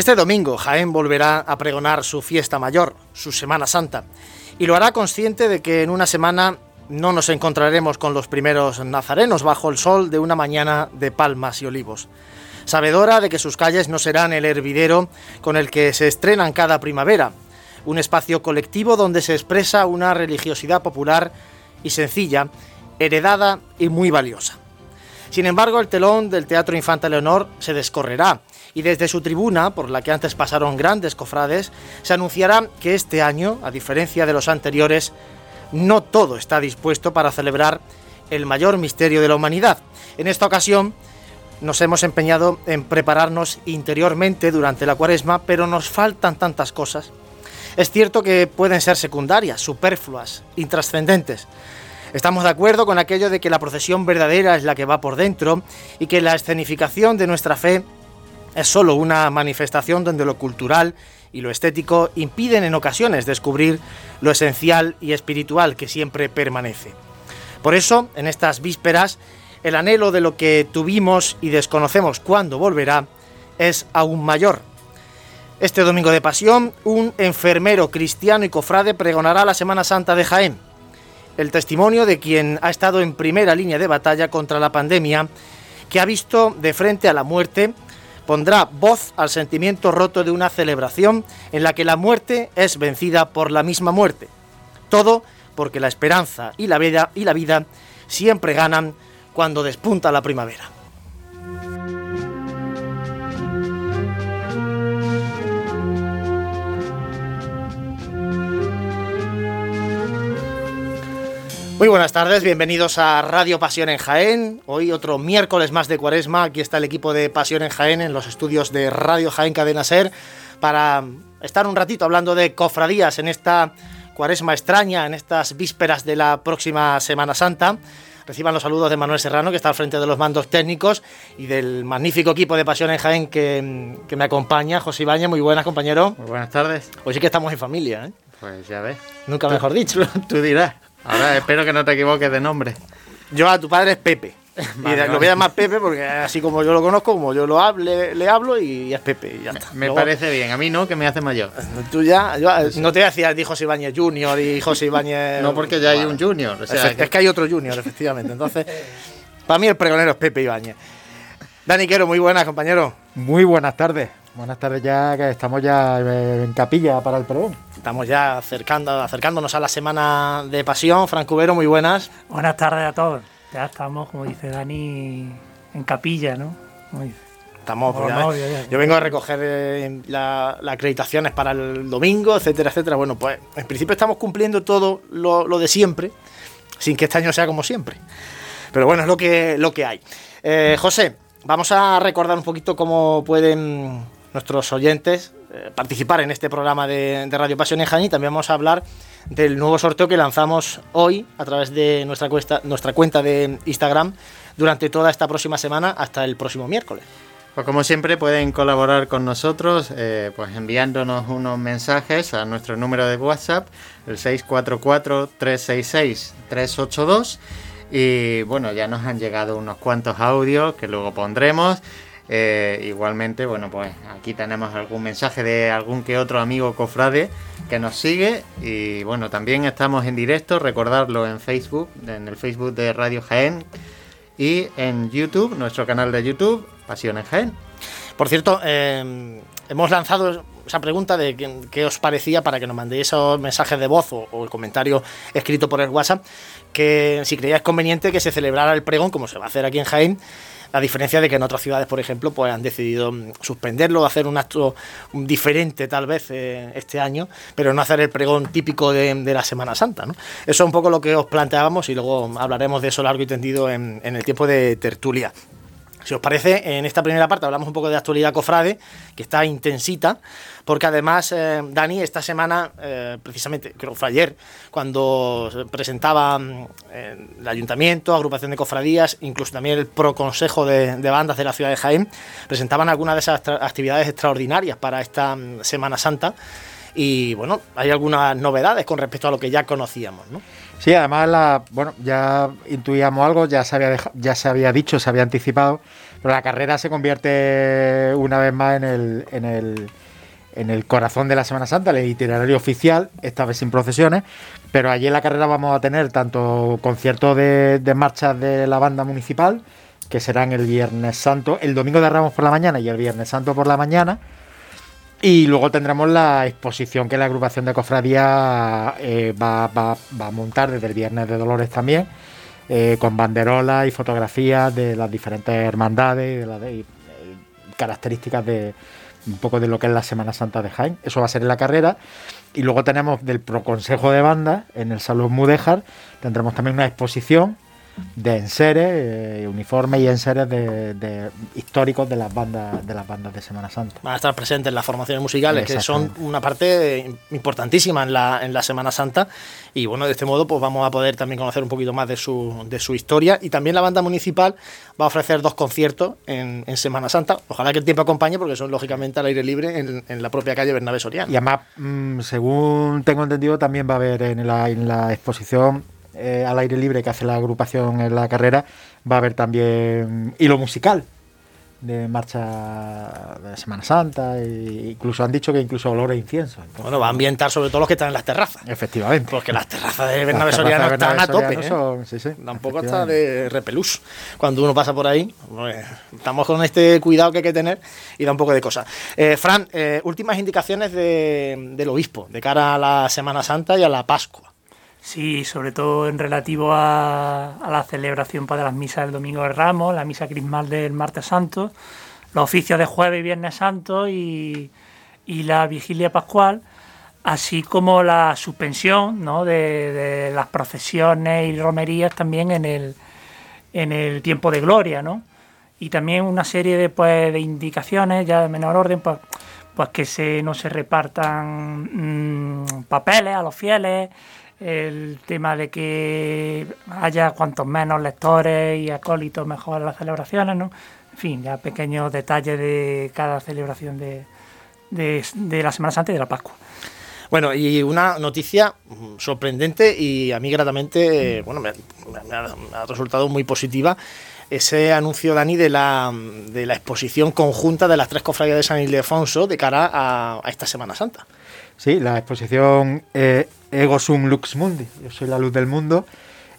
Este domingo Jaén volverá a pregonar su fiesta mayor, su Semana Santa, y lo hará consciente de que en una semana no nos encontraremos con los primeros nazarenos bajo el sol de una mañana de palmas y olivos. Sabedora de que sus calles no serán el hervidero con el que se estrenan cada primavera, un espacio colectivo donde se expresa una religiosidad popular y sencilla, heredada y muy valiosa. Sin embargo, el telón del Teatro Infanta Leonor se descorrerá y desde su tribuna, por la que antes pasaron grandes cofrades, se anunciará que este año, a diferencia de los anteriores, no todo está dispuesto para celebrar el mayor misterio de la humanidad. En esta ocasión nos hemos empeñado en prepararnos interiormente durante la cuaresma, pero nos faltan tantas cosas. Es cierto que pueden ser secundarias, superfluas, intrascendentes. Estamos de acuerdo con aquello de que la procesión verdadera es la que va por dentro y que la escenificación de nuestra fe es solo una manifestación donde lo cultural y lo estético impiden en ocasiones descubrir lo esencial y espiritual que siempre permanece. Por eso, en estas vísperas, el anhelo de lo que tuvimos y desconocemos cuándo volverá es aún mayor. Este domingo de pasión, un enfermero cristiano y cofrade pregonará la Semana Santa de Jaén. El testimonio de quien ha estado en primera línea de batalla contra la pandemia, que ha visto de frente a la muerte pondrá voz al sentimiento roto de una celebración en la que la muerte es vencida por la misma muerte. Todo porque la esperanza y la vida, y la vida siempre ganan cuando despunta la primavera. Muy buenas tardes, bienvenidos a Radio Pasión en Jaén. Hoy otro miércoles más de cuaresma. Aquí está el equipo de Pasión en Jaén en los estudios de Radio Jaén Cadena Ser para estar un ratito hablando de cofradías en esta cuaresma extraña, en estas vísperas de la próxima Semana Santa. Reciban los saludos de Manuel Serrano, que está al frente de los mandos técnicos, y del magnífico equipo de Pasión en Jaén que, que me acompaña, José Ibañez. Muy buenas, compañero. Muy buenas tardes. Hoy sí que estamos en familia, ¿eh? Pues ya ves. Nunca mejor dicho. Tú dirás. Ahora espero que no te equivoques de nombre. Yo a tu padre es Pepe. Vale, y lo vale. voy a llamar Pepe porque así como yo lo conozco, como yo lo hab- le, le hablo y es Pepe. Y ya está. Me Luego, parece bien. A mí no, que me hace mayor. Tú ya, yo, no te voy a decir a ti José Ibáñez Junior y José Ibáñez. No porque ya hay un junior. O sea, Efe- que- Es que hay otro Junior, efectivamente. Entonces, para mí el pregonero es Pepe Ibáñez. Dani Quero, muy buenas, compañero. Muy buenas tardes. Buenas tardes ya que estamos ya eh, en capilla para el pregón. Estamos ya acercando, acercándonos a la semana de pasión. Franco Cubero, muy buenas. Buenas tardes a todos. Ya estamos, como dice Dani, en capilla, ¿no? Como dice. Estamos, ya la ves, novia, ya. yo vengo a recoger eh, la- las acreditaciones para el domingo, etcétera, etcétera. Bueno, pues en principio estamos cumpliendo todo lo, lo de siempre, sin que este año sea como siempre. Pero bueno, es lo que, lo que hay. Eh, José, vamos a recordar un poquito cómo pueden nuestros oyentes eh, participar en este programa de, Radio Pasión en y también vamos a hablar del nuevo sorteo que lanzamos hoy a través de nuestra, nuestra cuenta de Instagram durante toda esta próxima semana hasta el próximo miércoles. Pues como siempre pueden colaborar con nosotros eh, pues enviándonos unos mensajes a nuestro número de WhatsApp, el 644-366-382. Y bueno, ya nos han llegado unos cuantos audios que luego pondremos. Eh, igualmente, bueno, pues aquí tenemos algún mensaje de algún que otro amigo cofrade que nos sigue. Y bueno, también estamos en directo, recordarlo en Facebook, en el Facebook de Radio Jaén. Y en YouTube, nuestro canal de YouTube, Pasión en Jaén. Por cierto, eh, hemos lanzado esa pregunta de qué, qué os parecía para que nos mandéis esos mensajes de voz o, o el comentario escrito por el WhatsApp, que si creíais conveniente que se celebrara el pregón, como se va a hacer aquí en Jaén, a diferencia de que en otras ciudades, por ejemplo, pues han decidido suspenderlo, hacer un acto diferente tal vez eh, este año, pero no hacer el pregón típico de, de la Semana Santa. ¿no? Eso es un poco lo que os planteábamos y luego hablaremos de eso largo y tendido en, en el tiempo de tertulia. Si os parece, en esta primera parte hablamos un poco de actualidad cofrade, que está intensita, porque además, eh, Dani, esta semana, eh, precisamente, creo que fue ayer, cuando se presentaba mm, el ayuntamiento, agrupación de cofradías, incluso también el proconsejo de, bandas de la ciudad de Jaén, presentaban algunas de esas actividades extraordinarias para esta mm, Semana Santa. Y bueno, hay algunas novedades con respecto a lo que ya conocíamos, ¿no? Sí, además, la, bueno, ya intuíamos algo, ya se, había ya se había dicho, se había anticipado, pero la carrera se convierte una vez más en el, en el, en el corazón de la Semana Santa, el itinerario oficial, esta vez sin procesiones, pero allí en la carrera vamos a tener tanto conciertos de, de marchas de la banda municipal, que serán el Viernes Santo, el Domingo de Ramos por la mañana y el Viernes Santo por la mañana, y luego tendremos la exposición que la agrupación de cofradía eh, va, a montar desde el Viernes de Dolores también, eh, con banderolas y fotografías de las diferentes hermandades y de las eh, características de un poco de lo que es la Semana Santa de Jaén. Eso va a ser en la carrera. Y luego tenemos del Proconsejo de Banda en el Salón Mudéjar, tendremos también una exposición de enseres, eh, uniformes y enseres de, históricos de las bandas de las bandas de Semana Santa. Van a estar presentes en las formaciones musicales, que son una parte importantísima en la, en la Semana Santa. Y bueno, de este modo pues vamos a poder también conocer un poquito más de su, de su historia. Y también la banda municipal va a ofrecer dos conciertos en, Semana Santa. Ojalá que el tiempo acompañe, porque son lógicamente al aire libre en, la propia calle Bernabé Soriano. Y además, mm, según tengo entendido, también va a haber en la, en la exposición eh, al aire libre que hace la agrupación en la carrera, va a haber también hilo musical de marcha de Semana Santa e incluso han dicho que incluso olor a incienso. bueno, va a ambientar sobre todo los que están en las terrazas. Efectivamente. Porque las terrazas de Bernabé Soriano están a tope. ¿eh? Tampoco está de repelús. Cuando uno pasa por ahí, pues, estamos con este cuidado que hay que tener y da un poco de cosa. Eh, Fran, últimas indicaciones del obispo de cara a la Semana Santa y a la Pascua. Sí, sobre todo en relativo a, la celebración para las misas del Domingo de Ramos, la misa crismal del Martes Santo, los oficios de Jueves y Viernes Santo y, la vigilia pascual, así como la suspensión de, las procesiones y romerías también en el, en el tiempo de gloria, ¿no? Y también una serie de, pues, de indicaciones ya de menor orden, pues, pues que se, no se repartan mm, papeles a los fieles, el tema de que haya cuantos menos lectores y acólitos mejor las celebraciones, ¿no? En fin, ya pequeños detalles de cada celebración de, de, la Semana Santa y de la Pascua. Bueno, y una noticia sorprendente y a mí gratamente, bueno, me, ha, resultado muy positiva ese anuncio, Dani, de la, de la exposición conjunta de las tres cofradías de San Ildefonso de cara a esta Semana Santa. Sí, la exposición eh, Ego Sum Lux Mundi, yo soy la luz del mundo,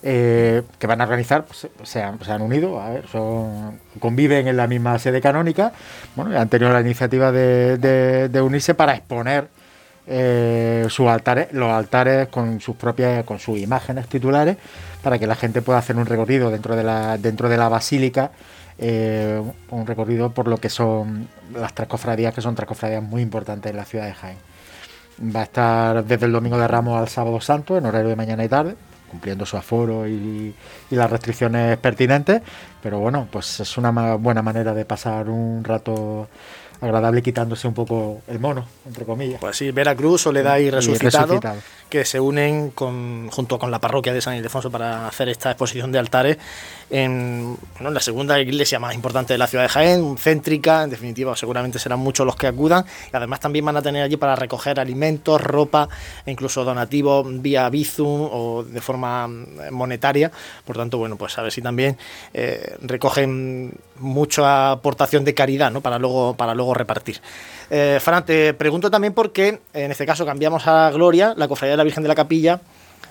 eh, que van a organizar, pues, se, han, se, han, unido, son, conviven en la misma sede canónica, bueno, han tenido la iniciativa de, unirse para exponer eh, sus altares, los altares con sus propias, con sus imágenes titulares, para que la gente pueda hacer un recorrido dentro de la, dentro de la basílica. un recorrido por lo que son las tres cofradías, que son tres cofradías muy importantes en la ciudad de Jaén. Va a estar desde el domingo de Ramos al sábado santo, en horario de mañana y tarde, cumpliendo su aforo y, las restricciones pertinentes. Pero bueno, pues es una buena manera de pasar un rato agradable quitándose un poco el mono, entre comillas. Pues sí, Veracruz, Soledad y Resucitado, que se unen con, junto con la parroquia de San Ildefonso para hacer esta exposición de altares en, la segunda iglesia más importante de la ciudad de Jaén, céntrica, en definitiva seguramente serán muchos los que acudan y además también van a tener allí para recoger alimentos, ropa e incluso donativos vía Bizum o de forma monetaria, por tanto bueno pues a ver si también eh, recogen mucha aportación de caridad ¿no? para, luego, para luego repartir. Eh, Fran, te pregunto también por qué en este caso cambiamos a Gloria, la cofradía de la Virgen de la Capilla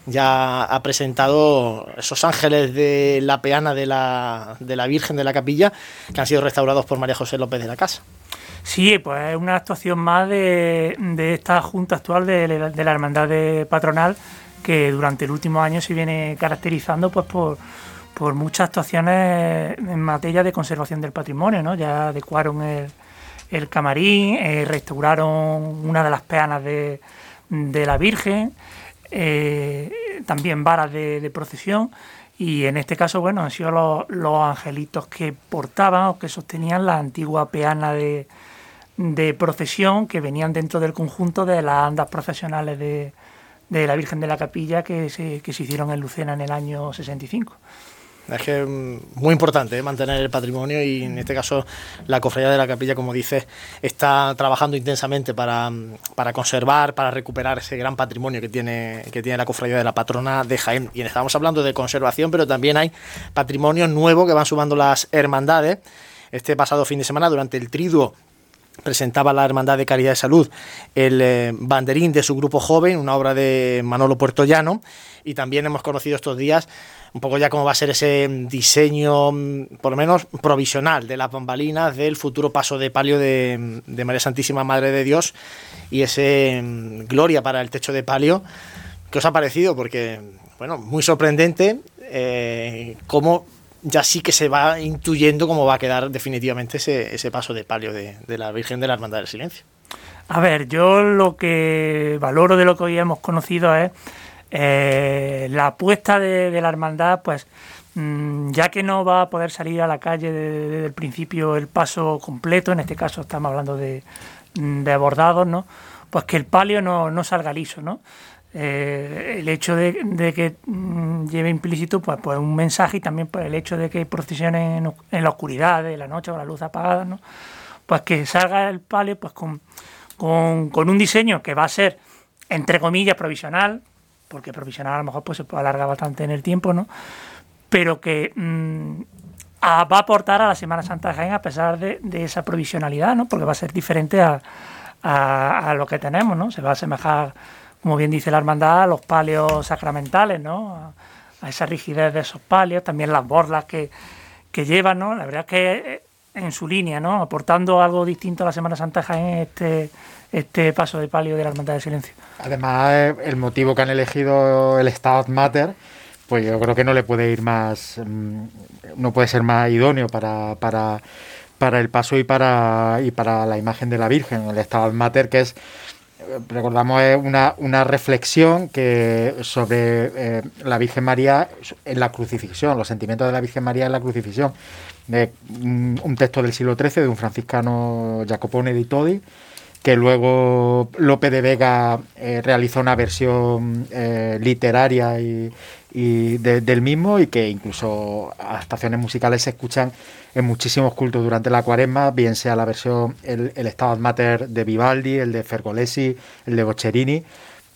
ya ha presentado esos ángeles de la peana de la, de la Virgen de la Capilla que han sido restaurados por María José López de la Casa. Sí, pues es una actuación más de, esta junta actual de, la Hermandad de Patronal que durante el último año se viene caracterizando pues por, por muchas actuaciones en materia de conservación del patrimonio, ¿no? Ya adecuaron el, camarín, eh, restauraron una de las peanas de, de la Virgen, eh, también varas de, procesión y en este caso, bueno, han sido los, angelitos que portaban o que sostenían la antigua peana de, procesión que venían dentro del conjunto de las andas procesionales de, la Virgen de la Capilla que se, que se hicieron en Lucena en el año 65. Es que es muy importante ¿eh? mantener el patrimonio y en este caso la cofradía de la capilla, como dices, está trabajando intensamente para, para, conservar, para recuperar ese gran patrimonio que tiene, que tiene la cofradía de la patrona de Jaén. Y estamos hablando de conservación, pero también hay patrimonio nuevo que van sumando las hermandades. Este pasado fin de semana, durante el triduo presentaba la Hermandad de Caridad de Salud el eh, banderín de su grupo joven, una obra de Manolo Puertollano, y también hemos conocido estos días un poco ya cómo va a ser ese diseño, mm, por lo menos provisional, de las bambalinas del futuro paso de palio de, María Santísima Madre de Dios y ese mm, gloria para el techo de palio. ¿Qué os ha parecido? Porque, bueno, muy sorprendente eh, cómo ya sí que se va intuyendo cómo va a quedar definitivamente ese, ese paso de palio de, de, la Virgen de la Hermandad del Silencio. A ver, yo lo que valoro de lo que hoy hemos conocido es eh, la apuesta de, la hermandad, pues mm, ya que no va a poder salir a la calle desde el principio el paso completo, en este caso estamos hablando de, mm, de bordados, ¿no? Pues que el palio no, salga liso, ¿no? Eh, el hecho de, que mm, lleve implícito pues, pues un mensaje y también pues, el hecho de que procesionen en, la oscuridad de la noche con la luz apagada, ¿no? pues que salga el palio pues con, con, un diseño que va a ser entre comillas provisional, porque provisional a lo mejor pues se puede alargar bastante en el tiempo, ¿no? Pero que mm, va a aportar a la Semana Santa de Jaén a pesar de, esa provisionalidad, ¿no? Porque va a ser diferente a, lo que tenemos, ¿no? Se va a asemejar, como bien dice la hermandad, los palios sacramentales, ¿no? A, esa rigidez de esos palios, también las borlas que, que llevan, ¿no? La verdad es que eh, en su línea, ¿no? Aportando algo distinto a la Semana Santa Jaén este este paso de palio de la Hermandad de Silencio. Además, eh, el motivo que han elegido el Stabat Mater, pues yo creo que no le puede ir más, mm, no puede ser más idóneo para, para, para el paso y para, y para la imagen de la Virgen. El Stabat Mater, que es recordamos una, una reflexión que sobre eh, la Virgen María en la crucifixión, los sentimientos de la Virgen María en la crucifixión. un, texto del siglo XIII de un franciscano Jacopone di Todi, que luego Lope de Vega eh, realizó una versión eh, literaria y, del mismo y que incluso a estaciones musicales se escuchan en muchísimos cultos durante la cuaresma, bien sea la versión, el, el Stabat Mater de Vivaldi, el de Fergolesi, el de Boccherini,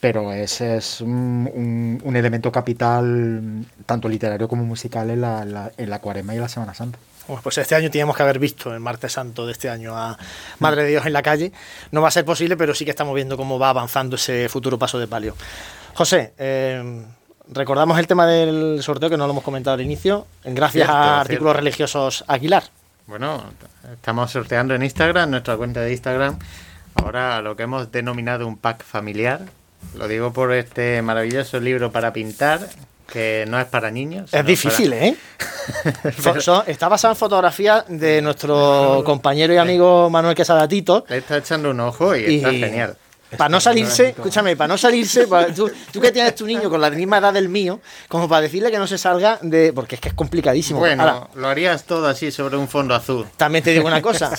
pero ese es un, un, elemento capital tanto literario como musical en la, en la cuaresma y la Semana Santa. Pues este año teníamos que haber visto el martes santo de este año a Madre de Dios en la calle. No va a ser posible, pero sí que estamos viendo cómo va avanzando ese futuro paso de palio. José, eh, recordamos el tema del sorteo que no lo hemos comentado al inicio, gracias a artículos religiosos Aguilar. Bueno, estamos sorteando en Instagram, nuestra cuenta de Instagram, ahora lo que hemos denominado un pack familiar. Lo digo por este maravilloso libro para pintar que no es para niños. Es difícil, ¿eh? está basado en fotografías de nuestro compañero y amigo Manuel Quesada Tito. está echando un ojo y, está genial. Para no salirse, escúchame, para no salirse, tú, tú, que tienes tu niño con la misma edad del mío, como para decirle que no se salga de. Porque es que es complicadísimo. Bueno, lo harías todo así sobre un fondo azul. También te digo una cosa.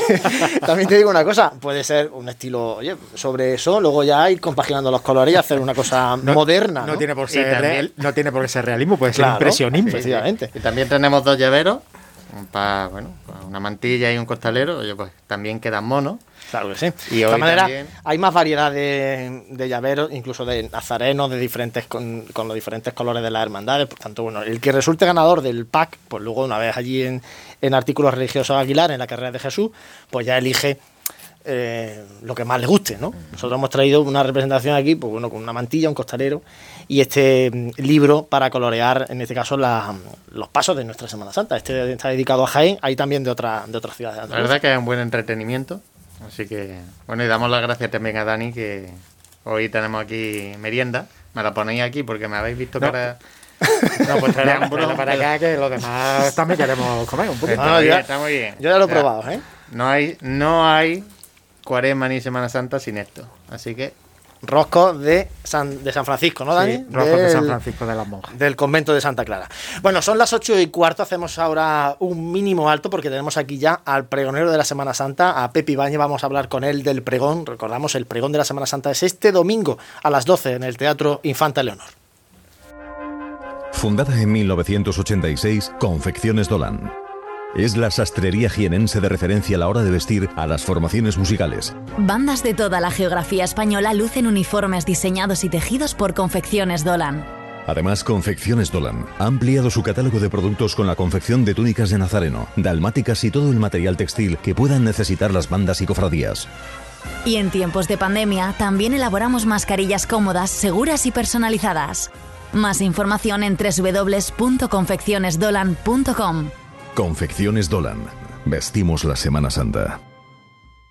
también te digo una cosa. Puede ser un estilo, oye, sobre eso, luego ya ir compaginando los colores y hacer una cosa moderna. No, tiene por ser no tiene por qué ser realismo, puede ser impresionismo. Efectivamente. Y también tenemos dos llaveros. Para, bueno, una mantilla y un costalero, oye, pues también quedan monos. Claro que sí. Y de todas maneras, hay más variedad de, llaveros, incluso de nazarenos, de diferentes con, los diferentes colores de las hermandades. Por tanto, bueno, el que resulte ganador del pack, pues luego una vez allí en, en Artículos Religiosos Aguilar, en la carrera de Jesús, pues ya elige eh, lo que más le guste, ¿no? Nosotros hemos traído una representación aquí, pues bueno, con una mantilla, un costalero y este mm, libro para colorear, en este caso, los pasos de nuestra Semana Santa. Este está dedicado a Jaén, hay también de, otra, de otras ciudades. La verdad que es un buen entretenimiento Así que, bueno, y damos las gracias también a Dani, que hoy tenemos aquí merienda. Me la ponéis aquí porque me habéis visto cara... No, pues traerá un para acá que los demás también queremos comer un poquito. Está, bien, está muy bien. Yo ya lo he probado, ¿eh? No hay, no hay cuaresma ni Semana Santa sin esto. Así que Rosco de San, de San Francisco, ¿no, Dani? Sí, Rosco de San Francisco de las Monjas. Del convento de Santa Clara. Bueno, son las ocho y cuarto, hacemos ahora un mínimo alto porque tenemos aquí ya al pregonero de la Semana Santa, a Pepi Bañe, vamos a hablar con él del pregón. Recordamos, el pregón de la Semana Santa es este domingo a las 12 en el Teatro Infanta Leonor. Fundada en 1986, Confecciones Dolan. Es la sastrería jienense de referencia a la hora de vestir a las formaciones musicales. Bandas de toda la geografía española lucen uniformes diseñados y tejidos por Confecciones Dolan. Además, Confecciones Dolan ha ampliado su catálogo de productos con la confección de túnicas de nazareno, dalmáticas y todo el material textil que puedan necesitar las bandas y cofradías. Y en tiempos de pandemia también elaboramos mascarillas cómodas, seguras y personalizadas. Más información en www.confeccionesdolan.com. Confecciones Dolan. Vestimos la Semana Santa.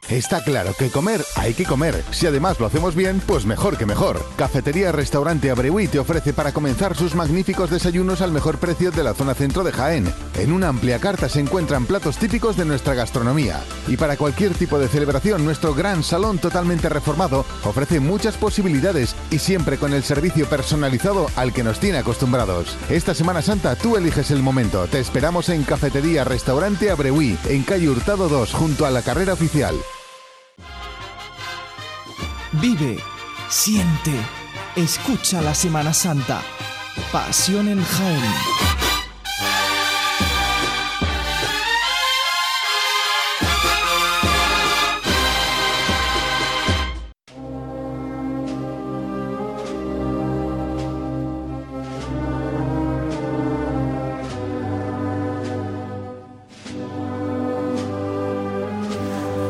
Está claro que comer hay que comer. Si además lo hacemos bien, pues mejor que mejor. Cafetería Restaurante Abreuí te ofrece para comenzar sus magníficos desayunos al mejor precio de la zona centro de Jaén. En una amplia carta se encuentran platos típicos de nuestra gastronomía. Y para cualquier tipo de celebración, nuestro gran salón totalmente reformado ofrece muchas posibilidades y siempre con el servicio personalizado al que nos tiene acostumbrados. Esta Semana Santa tú eliges el momento. Te esperamos en Cafetería Restaurante Abreuí, en calle Hurtado 2, junto a la carrera oficial. Vive, siente, escucha la Semana Santa. Pasión en Jaén.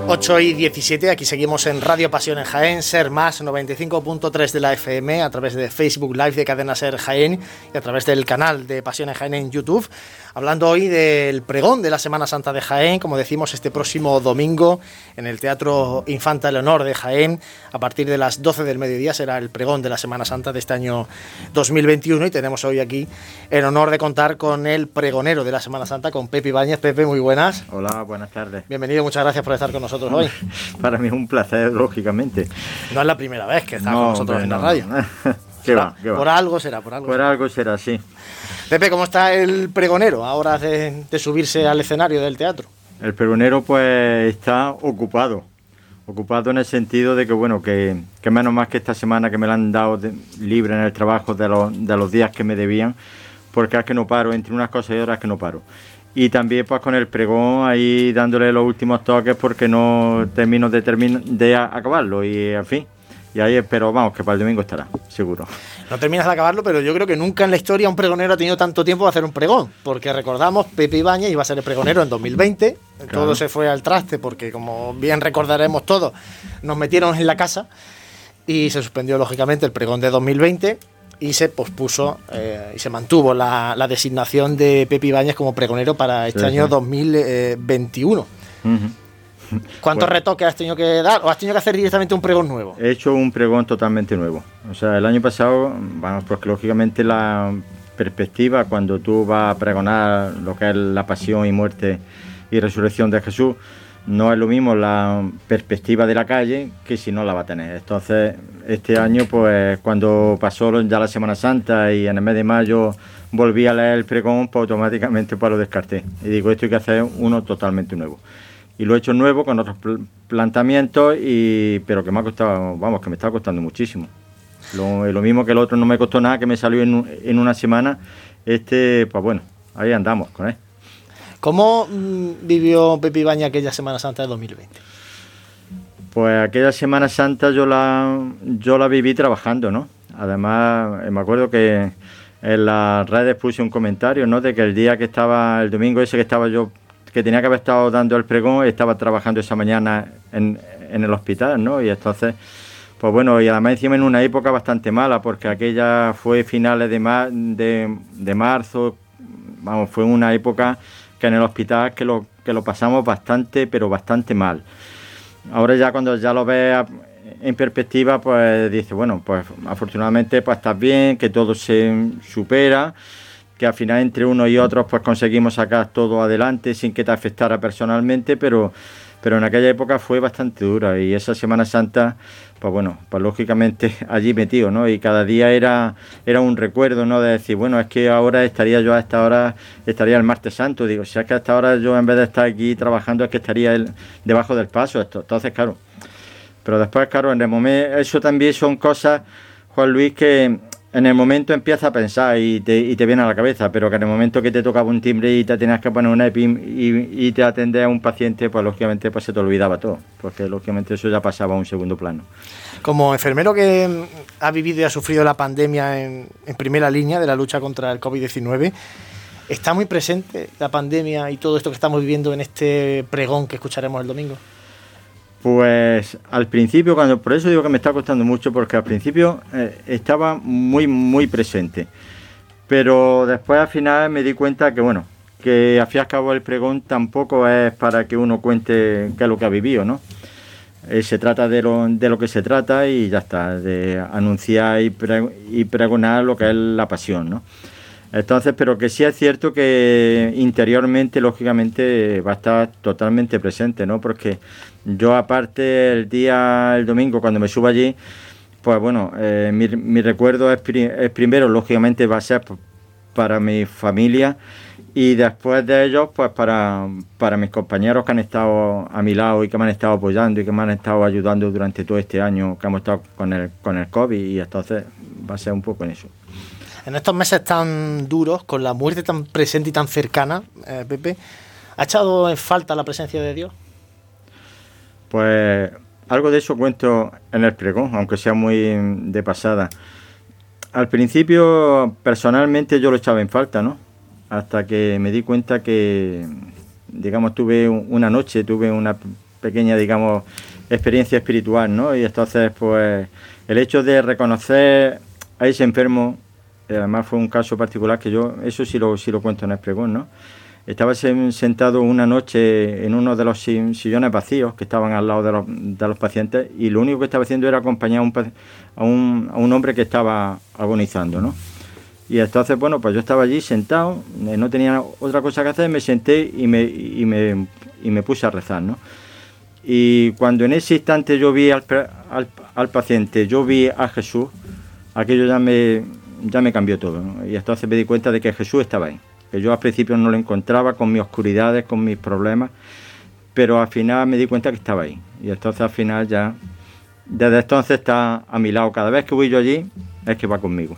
8 y 17, aquí seguimos en Radio Pasión en Jaén, Ser Más 95.3 de la FM, a través de Facebook Live de Cadena Ser Jaén y a través del canal de Pasión en Jaén en YouTube hablando hoy del pregón de la Semana Santa de Jaén, como decimos, este próximo domingo en el Teatro Infanta Leonor de Jaén, a partir de las 12 del mediodía será el pregón de la Semana Santa de este año 2021 y tenemos hoy aquí el honor de contar con el pregonero de la Semana Santa, con Pepe Ibáñez. Pepe, muy buenas. Hola, buenas tardes. Bienvenido, muchas gracias por estar con nosotros hoy. Para mí es un placer, lógicamente. No es la primera vez que estás con nosotros en la radio. Por algo será, por algo. Por algo será, sí. Pepe, ¿cómo está el pregonero ahora de, subirse al escenario del teatro? El pregonero pues está ocupado, ocupado en el sentido de que bueno, que, menos más que esta semana que me la han dado libre en el trabajo de los, de los días que me debían, porque es que no paro, entre unas cosas y otras que no paro. Y también pues con el pregón ahí dándole los últimos toques porque no termino de, de acabarlo y en fin, y ahí espero, vamos, que para el domingo estará, seguro. No terminas de acabarlo, pero yo creo que nunca en la historia un pregonero ha tenido tanto tiempo de hacer un pregón, porque recordamos, Pepe Ibañez iba a ser el pregonero en 2020, todo se fue al traste, porque como bien recordaremos todos, nos metieron en la casa y se suspendió lógicamente el pregón de 2020 y se pospuso eh, y se mantuvo la, designación de Pepe Ibáñez como pregonero para este año 2021. ¿Cuántos retoques has tenido que dar o has tenido que hacer directamente un pregón nuevo? He hecho un pregón totalmente nuevo. O sea, el año pasado, vamos, porque lógicamente la perspectiva cuando tú vas a pregonar lo que es la pasión y muerte y resurrección de Jesús, no es lo mismo la perspectiva de la calle que si no la va a tener. Entonces, este año, pues cuando pasó ya la Semana Santa y en el mes de mayo volví a leer el pregón, pues automáticamente pues lo descarté. Y digo, esto hay que hacer uno totalmente nuevo y lo he hecho nuevo con otros planteamientos, y, pero que me ha costado, vamos, que me está costando muchísimo. Lo, mismo que el otro no me costó nada, que me salió en, en una semana, este, pues bueno, ahí andamos con él. ¿Cómo mm, vivió Pepe Ibaña aquella Semana Santa de 2020? Pues aquella Semana Santa yo la, yo la viví trabajando, ¿no? Además, eh, me acuerdo que en las redes puse un comentario, ¿no? De que el día que estaba, el domingo ese que estaba yo que tenía que haber estado dando el pregón, estaba trabajando esa mañana en, en el hospital, ¿no? Y entonces, pues bueno, y además encima en una época bastante mala, porque aquella fue finales de, de, de marzo, vamos, fue una época que en el hospital que lo, que lo pasamos bastante, pero bastante mal. Ahora ya cuando ya lo ves en perspectiva, pues dice, bueno, pues afortunadamente pues estás bien, que todo se supera que al final entre unos y otros pues conseguimos sacar todo adelante sin que te afectara personalmente, pero, pero en aquella época fue bastante dura y esa Semana Santa, pues bueno, pues lógicamente allí metido, ¿no? Y cada día era, era un recuerdo, ¿no? De decir, bueno, es que ahora estaría yo a esta hora, estaría el martes santo, digo, si es que hasta ahora yo en vez de estar aquí trabajando es que estaría el, debajo del paso, esto. entonces claro, pero después claro, en el momento, eso también son cosas, Juan Luis, que en el momento empiezas a pensar y te, viene a la cabeza, pero que en el momento que te tocaba un timbre y te tenías que poner un EPI y, y te atendía a un paciente, pues lógicamente pues se te olvidaba todo, porque lógicamente eso ya pasaba a un segundo plano. Como enfermero que mm, ha vivido y ha sufrido la pandemia en, en primera línea de la lucha contra el COVID-19, ¿está muy presente la pandemia y todo esto que estamos viviendo en este pregón que escucharemos el domingo? Pues al principio, cuando por eso digo que me está costando mucho, porque al principio eh, estaba muy, muy presente. Pero después al final me di cuenta que, bueno, que al fin y al cabo el pregón tampoco es para que uno cuente qué es lo que ha vivido, ¿no? Eh, se trata de lo, de lo que se trata y ya está, de anunciar y, y pregonar lo que es la pasión, ¿no? Entonces, pero que sí es cierto que interiormente, lógicamente, va a estar totalmente presente, ¿no? Porque yo aparte el día, el domingo, cuando me subo allí, pues bueno, eh, mi, recuerdo es, pri- es primero, lógicamente, va a ser para mi familia y después de ellos, pues para, para mis compañeros que han estado a mi lado y que me han estado apoyando y que me han estado ayudando durante todo este año que hemos estado con el, con el COVID y entonces va a ser un poco en eso. En estos meses tan duros, con la muerte tan presente y tan cercana, eh, Pepe, ¿ha echado en falta la presencia de Dios? Pues algo de eso cuento en el pregón, aunque sea muy de pasada. Al principio, personalmente, yo lo echaba en falta, ¿no? Hasta que me di cuenta que, digamos, tuve un- una noche, tuve una pequeña, digamos, experiencia espiritual, ¿no? Y entonces, pues, el hecho de reconocer a ese enfermo, eh, además fue un caso particular que yo, eso sí lo, sí lo cuento en el pregón, ¿no? Estaba sen- sentado una noche en uno de los si- sillones vacíos que estaban al lado de los, pacientes y lo único que estaba haciendo era acompañar a un, hombre que estaba agonizando, ¿no? Y entonces, bueno, pues yo estaba allí sentado, eh, no tenía otra cosa que hacer, me senté y me, puse a rezar, ¿no? Y cuando en ese instante yo vi al, paciente, yo vi a Jesús, aquello ya me, ya me cambió todo. ¿no? Y entonces me di cuenta de que Jesús estaba ahí. Que yo al principio no lo encontraba con mis oscuridades, con mis problemas, pero al final me di cuenta que estaba ahí. Y entonces al final ya, desde entonces está a mi lado. Cada vez que voy yo allí, es que va conmigo.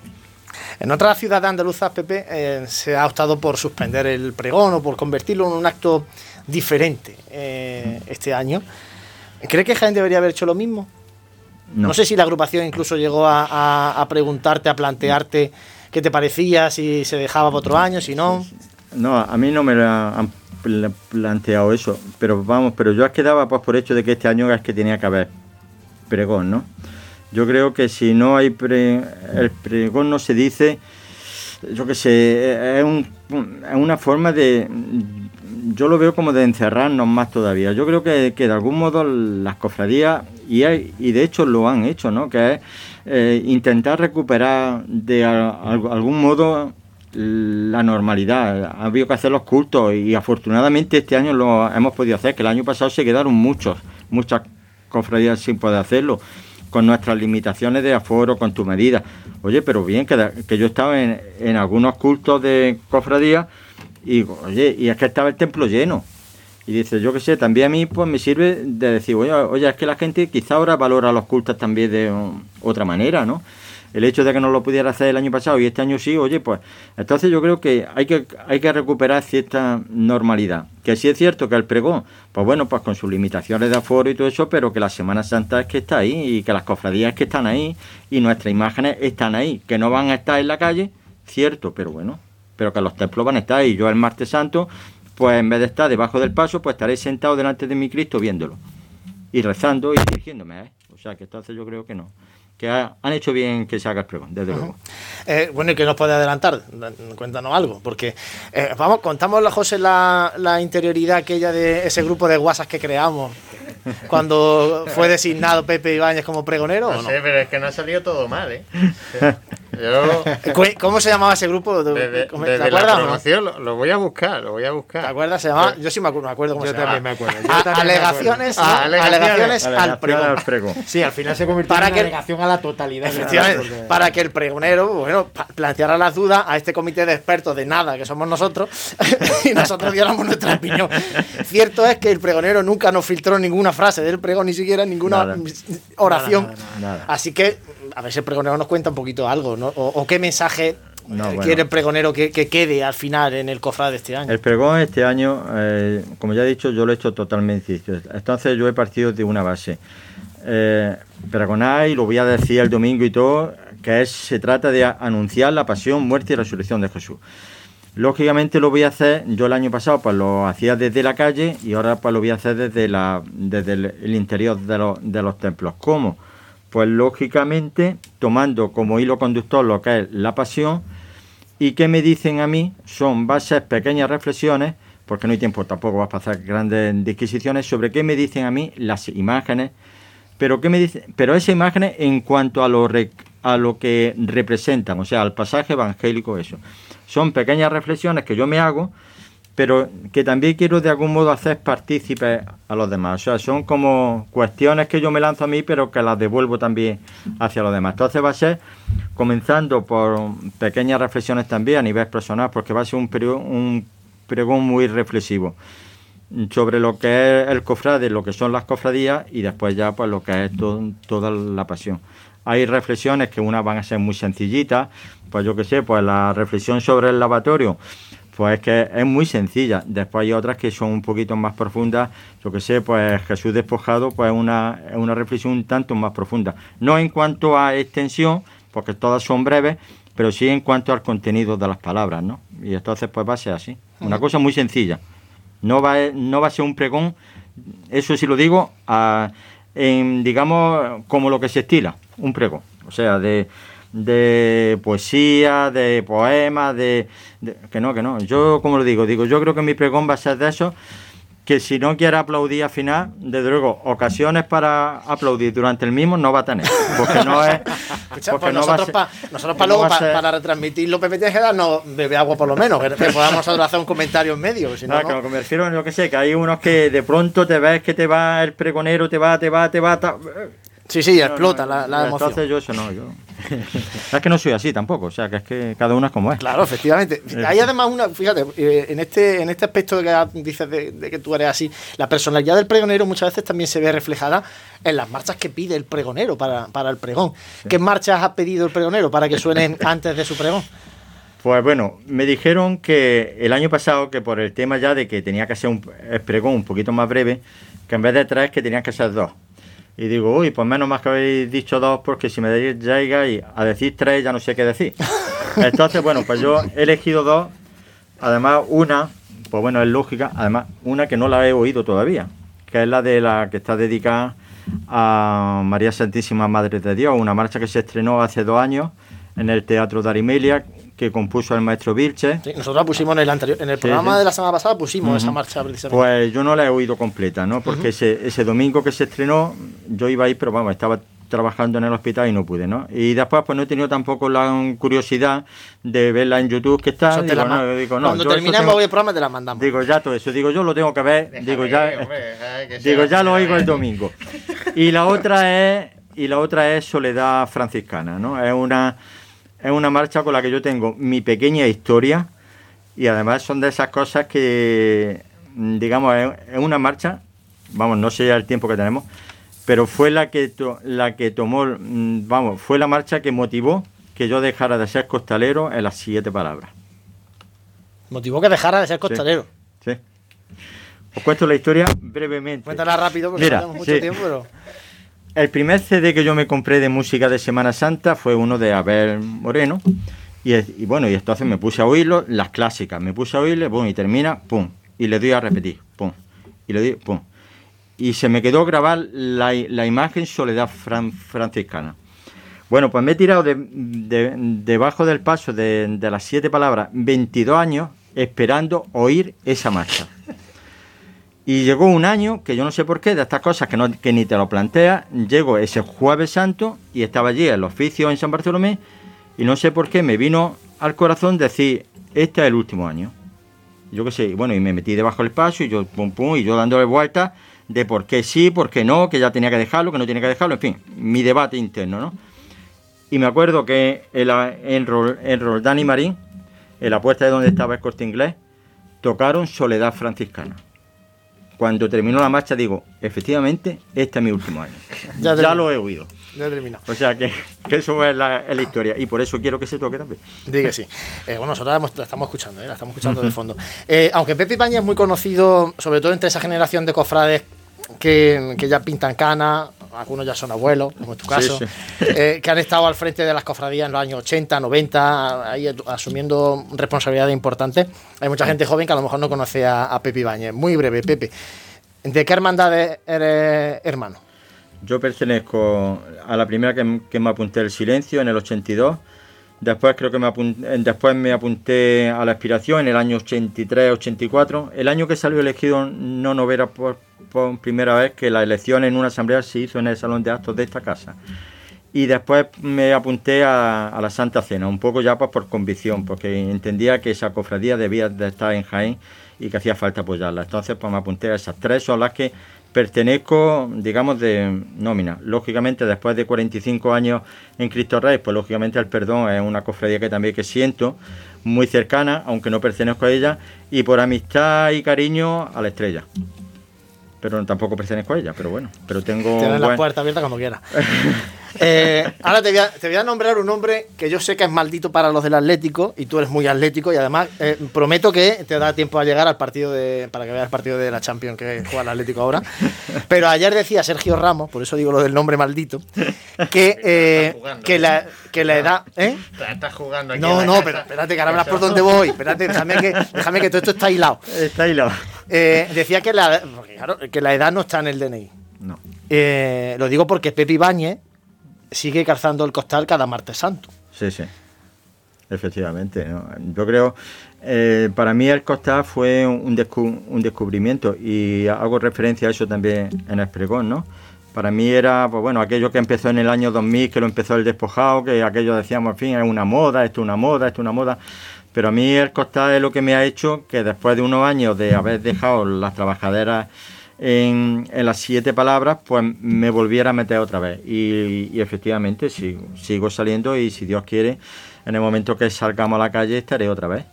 En otras ciudades andaluzas, Pepe, eh, se ha optado por suspender el pregón o por convertirlo en un acto diferente eh, este año. ¿Cree que Jaén debería haber hecho lo mismo? No, sé si la agrupación incluso llegó a, a- a preguntarte, a plantearte qué te parecía, si se dejaba para otro año, si no. No, a mí no me lo han pl- planteado eso, pero vamos, pero yo es que daba pues por hecho de que este año es que tenía que haber pregón, ¿no? Yo creo que si no hay pre- el pregón no se dice, yo qué sé, es, un- es una forma de, yo lo veo como de encerrarnos más todavía. Yo creo que, que de algún modo las cofradías, y, hay- y de hecho lo han hecho, ¿no? Que es eh, intentar recuperar de algún modo la normalidad. Ha habido que hacer los cultos y afortunadamente este año lo hemos podido hacer, que el año pasado se quedaron muchos, muchas cofradías sin poder hacerlo, con nuestras limitaciones de aforo, con tu medida. Oye, pero bien, que, que yo estaba en, en algunos cultos de cofradía y oye, y es que estaba el templo lleno. Y dice, yo qué sé, también a mí pues me sirve de decir, oye, oye, es que la gente quizá ahora valora los cultos también de otra manera, ¿no? El hecho de que no lo pudiera hacer el año pasado y este año sí, oye, pues entonces yo creo que hay que, hay que recuperar cierta normalidad. Que sí es cierto que el pregón, pues bueno, pues con sus limitaciones de aforo y todo eso, pero que la Semana Santa es que está ahí y que las cofradías que están ahí y nuestras imágenes están ahí, que no van a estar en la calle, cierto, pero bueno, pero que los templos van a estar ahí. Yo el martes santo, pues en vez de estar debajo del paso, pues estaré sentado delante de mi Cristo viéndolo y rezando y dirigiéndome, ¿eh? O sea que entonces yo creo que no. Que ha- han hecho bien que se haga el pregón, desde luego. Eh, bueno, ¿y qué nos puede adelantar? Cuéntanos algo, porque eh, vamos, contamos a José la, la interioridad aquella de ese grupo de WhatsApp que creamos cuando fue designado Pepe Ibáñez como pregonero. ¿o no? pero es que no ha salido todo mal, ¿eh? Yo, ¿Cómo se llamaba ese grupo? ¿Te, desde, ¿te la no? lo, lo voy a buscar, lo voy a ¿Te buscar. acuerdas? Se llamaba, yo sí me acuerdo, me acuerdo cómo Yo se llamaba. también me acuerdo. Yo también me alegaciones, acuerdo. ¿no? Ah, alegaciones. alegaciones al Alegación pregón. al pregón. Sí, al final se convirtió Para en que- una delegación a la totalidad. Porque- para que el pregonero, bueno, planteara las dudas a este comité de expertos de nada, que somos nosotros, y nosotros diéramos nuestra opinión. Cierto es que el pregonero nunca nos filtró ninguna frase del pregón, ni siquiera ninguna Nada. oración. Nada. Así que a ver si el pregonero nos cuenta un poquito algo, ¿no? O, o qué mensaje No, bueno. quiere el pregonero que, que quede al final en el cofrade de este año. El pregón este año, eh, como ya he dicho, yo lo he hecho totalmente. Entonces yo he partido de una base. Eh, pregonar, y lo voy a decir el domingo y todo, que es, se trata de anunciar la pasión, muerte y resurrección de Jesús. Lógicamente lo voy a hacer, yo el año pasado pues lo hacía desde la calle y ahora pues lo voy a hacer desde, la, desde el, el interior de los, de los templos. ¿Cómo? Pues lógicamente tomando como hilo conductor lo que es la pasión y que me dicen a mí son bases, pequeñas reflexiones, porque no hay tiempo tampoco vas a pasar grandes disquisiciones sobre qué me dicen a mí las imágenes, pero qué me dicen, pero esas imágenes en cuanto a lo a lo que representan, o sea, al pasaje evangélico eso. Son pequeñas reflexiones que yo me hago, pero que también quiero de algún modo hacer partícipes a los demás. O sea, son como cuestiones que yo me lanzo a mí, pero que las devuelvo también hacia los demás. Entonces va a ser comenzando por pequeñas reflexiones también a nivel personal, porque va a ser un, perio- un pregón muy reflexivo sobre lo que es el cofrade, lo que son las cofradías y después ya pues lo que es to- toda la pasión. Hay reflexiones que unas van a ser muy sencillitas, pues yo que sé, pues la reflexión sobre el lavatorio, pues es que es muy sencilla. Después hay otras que son un poquito más profundas, yo que sé, pues Jesús despojado, pues es una, una reflexión un tanto más profunda. No en cuanto a extensión, porque todas son breves, pero sí en cuanto al contenido de las palabras, ¿no? Y entonces pues va a ser así. Una cosa muy sencilla. No va, a- no va a ser un pregón, eso sí lo digo, a- en, digamos, como lo que se estila, un pregón. O sea, de, de poesía, de poemas, de, de- Que no, que no. Yo, como lo digo, digo, yo creo que mi pregón va a ser de eso, que si no quiere aplaudir al final, desde luego, ocasiones para aplaudir durante el mismo no va a tener. Porque no es... Escucha, porque pues no nosotros para nosotros pa no luego, pa- ser- para retransmitirlo, Pepe tienes que darnos bebe agua por lo menos, que, que podamos hacer un comentario en medio. Si no, No, no. que lo me refiero, yo que sé, que hay unos que de pronto te ves que te va el pregonero, te va, te va, te va. ta- Sí, sí, No, explota no, la, la emoción. Entonces yo eso no, yo. es que no soy así tampoco, o sea, que es que cada uno es como es. Claro, efectivamente. Hay además una, fíjate, eh, en este, en este aspecto que dices de, de que tú eres así, la personalidad del pregonero muchas veces también se ve reflejada en las marchas que pide el pregonero para, para el pregón. ¿Qué marchas ha pedido el pregonero para que suenen antes de su pregón? Pues bueno, me dijeron que el año pasado, que por el tema ya de que tenía que ser un pregón un poquito más breve, que en vez de tres, que tenían que ser dos. Y digo, uy, pues menos más que habéis dicho dos, porque si me llegáis a decir tres, ya no sé qué decir. Entonces, bueno, pues yo he elegido dos. Además, una, pues bueno, es lógica. Además, una que no la he oído todavía, que es la de la que está dedicada a María Santísima Madre de Dios, una marcha que se estrenó hace dos años en el Teatro de Arimelia, que compuso el maestro Vilche. Sí, nosotros la pusimos en el anterior, en el Sí, programa sí. de la semana pasada pusimos esa marcha precisamente. Pues yo no la he oído completa, ¿no? Porque ese, ese domingo que se estrenó, yo iba a ir, pero vamos, estaba trabajando en el hospital y no pude, ¿no? Y después pues no he tenido tampoco la curiosidad de verla en YouTube que está. Digo, no, digo, no, Cuando tengo- hoy el programa te la mandamos. Digo, ya todo eso, digo, yo lo tengo que ver, digo, ya, digo, ya lo oigo el domingo. Y la otra es, y la otra es Soledad Franciscana, ¿no? Es una, es una marcha con la que yo tengo mi pequeña historia y además son de esas cosas que, mm, digamos, es, una marcha, vamos, no sé ya el tiempo que tenemos, pero fue la que, to- la que tomó, mm, vamos, fue la marcha que motivó que yo dejara de ser costalero en las siete palabras. Motivó que dejara de ser costalero. Sí. Os cuento la historia brevemente. Cuéntala rápido porque Mira, no tenemos mucho sí. tiempo, pero... El primer CD que yo me compré de música de Semana Santa fue uno de Abel Moreno. Y, y bueno, y entonces me puse a oírlo, las clásicas. Me puse a oírle, pum, y termina, pum. Y le doy a repetir, pum. Y le doy, pum. Y se me quedó grabar la, la imagen Soledad Fran- Franciscana. Bueno, pues me he tirado de- de- debajo del paso de, de las siete palabras 22 años esperando oír esa marcha. Y llegó un año, que yo no sé por qué, de estas cosas que, no, que ni te lo planteas, llego ese jueves santo y estaba allí el oficio en San Bartolomé y no sé por qué me vino al corazón decir, este es el último año. Yo qué sé, y bueno, y me metí debajo del paso y yo pum pum, y yo dándole vueltas de por qué sí, por qué no, que ya tenía que dejarlo, que no tenía que dejarlo, en fin, mi debate interno, ¿no? Y me acuerdo que en, en, en Roldán y Marín, en la puerta de donde estaba el corte inglés, tocaron Soledad Franciscana. Cuando terminó la marcha digo, efectivamente, este es mi último año. Ya lo he oído. Ya he terminado. O sea que, que eso es la, es la historia. Y por eso quiero que se toque también. Di que sí. Eh, bueno, nosotros la, estamos escuchando, ¿eh? la estamos escuchando de fondo. Eh, aunque Pepe Ibañez es muy conocido, sobre todo entre esa generación de cofrades que, que ya pintan cana, algunos ya son abuelos, como en tu caso, sí. eh, que han estado al frente de las cofradías en los años 80, 90, ahí asumiendo responsabilidades importantes. Hay mucha gente joven que a lo mejor no conoce a, a Pepe Ibañez. Muy breve, Pepe. ¿De qué hermandad eres hermano? Yo pertenezco a la primera que, que me apunté el silencio en el 82. Después creo que me apunté, después me apunté a la aspiración en el año 83-84. El año que salió elegido no novera por, por primera vez que la elección en una asamblea se hizo en el salón de actos de esta casa. Y después me apunté a, a la Santa Cena, un poco ya pues, por convicción, porque entendía que esa cofradía debía de estar en Jaén y que hacía falta apoyarla. Entonces pues me apunté a esas tres, son las que pertenezco, digamos, de nómina. Lógicamente, después de 45 años en Cristo Rey, pues lógicamente el perdón es una cofradía que también que siento, muy cercana, aunque no pertenezco a ella, y por amistad y cariño a la estrella. Pero tampoco pertenezco a ella, pero bueno, pero tengo... Tienes la puerta abierta cuando quieras. Eh, ahora te voy, a, te voy a nombrar un hombre que yo sé que es maldito para los del Atlético y tú eres muy atlético y además eh, prometo que te da tiempo a llegar al partido de para que veas el partido de la Champions que juega el Atlético ahora. Pero ayer decía Sergio Ramos, por eso digo lo del nombre maldito, que, eh, que, la, que la edad... ¿eh? Estás jugando aquí. No, no, pero espérate, que ahora verás por dónde voy. Espérate, déjame que, déjame que todo esto está hilado. Está hilado. Eh, decía que la, claro, que la edad no está en el DNI. No. Eh, lo digo porque Pepe Ibáñez sigue calzando el costal cada martes santo. Sí, sí. Efectivamente. ¿no? Yo creo, eh, para mí el costal fue un, descu- un descubrimiento y hago referencia a eso también en el pregón, ¿no? Para mí era, pues bueno, aquello que empezó en el año 2000, que lo empezó el despojado, que aquello decíamos, en fin, es una moda, esto es una moda, esto es una moda. Pero a mí el costal es lo que me ha hecho que después de unos años de haber dejado las trabajaderas en, en las siete palabras, pues me volviera a meter otra vez. Y, y efectivamente sigo, sigo saliendo y si Dios quiere, en el momento que salgamos a la calle estaré otra vez.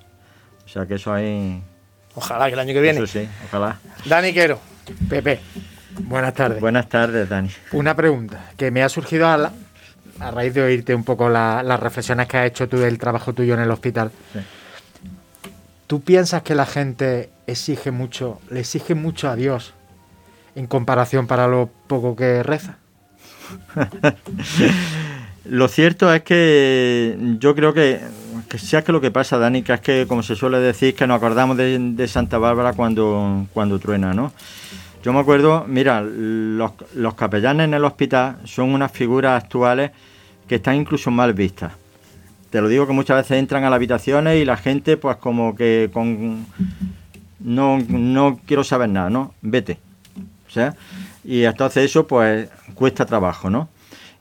O sea que eso ahí... Ojalá que el año que viene. Eso sí, ojalá. Dani Quero. Pepe, buenas tardes. Buenas tardes, Dani. Una pregunta que me ha surgido a, la- a raíz de oírte un poco la- las reflexiones que has hecho tú del trabajo tuyo en el hospital. Sí. ¿Tú piensas que la gente exige mucho, le exige mucho a Dios en comparación para lo poco que reza? Lo cierto es que yo creo que, que sea que lo que pasa, Dani, que es que, como se suele decir, que nos acordamos de, Santa Bárbara cuando, cuando truena, ¿no? Yo me acuerdo, mira, los, los capellanes en el hospital son unas figuras actuales que están incluso mal vistas. Te lo digo que muchas veces entran a las habitaciones y la gente, pues como que con... No, no quiero saber nada, ¿no? Vete. Sea, y entonces eso pues cuesta trabajo, ¿no?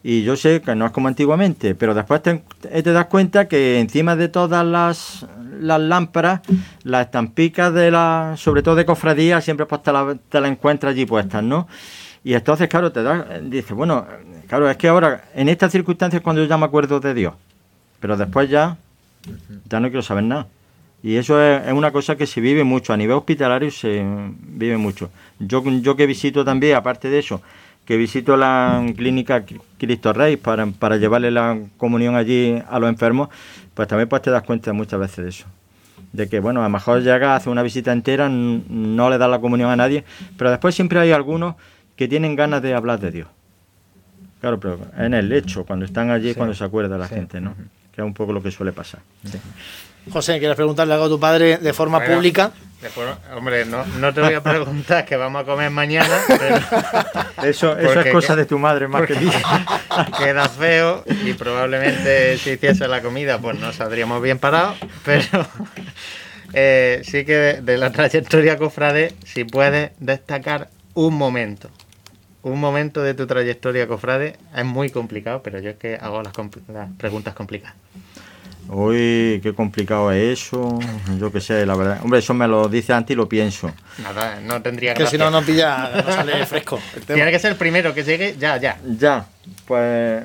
Y yo sé que no es como antiguamente, pero después te, te das cuenta que encima de todas las, las lámparas, las estampicas de la, sobre todo de cofradía, siempre pues te la, te la encuentras allí puestas, ¿no? Y entonces, claro, te das, dices, bueno, claro, es que ahora, en estas circunstancias, cuando yo ya me acuerdo de Dios, pero después ya, ya no quiero saber nada. Y eso es, es una cosa que se vive mucho, a nivel hospitalario se vive mucho. Yo, yo que visito también, aparte de eso, que visito la clínica Cristo Rey para, para llevarle la comunión allí a los enfermos, pues también pues te das cuenta muchas veces de eso. De que, bueno, a lo mejor llega, hace una visita entera, no le da la comunión a nadie, pero después siempre hay algunos que tienen ganas de hablar de Dios. Claro, pero en el lecho, cuando están allí, Sí. cuando se acuerda la Sí. gente, ¿no? Que es un poco lo que suele pasar. José, ¿quieres preguntarle algo a tu padre de forma Bueno, pública? Después, hombre, no, no te voy a preguntar que vamos a comer mañana, pero Eso, es cosa que- de tu madre más que mía. queda feo y probablemente si hiciese la comida pues no saldríamos bien parados, pero eh, sí que de, de la trayectoria cofrade, si puedes destacar un momento, un momento de tu trayectoria cofrade, es muy complicado, pero yo es que hago las, compl- las preguntas complicadas. Uy, qué complicado es eso. Yo qué sé, la verdad. Hombre, eso me lo dice antes y lo pienso. Nada, no tendría Que si gracia. no nos pilla, no sale fresco. Tiene que ser el primero que llegue, ya, ya. Ya, pues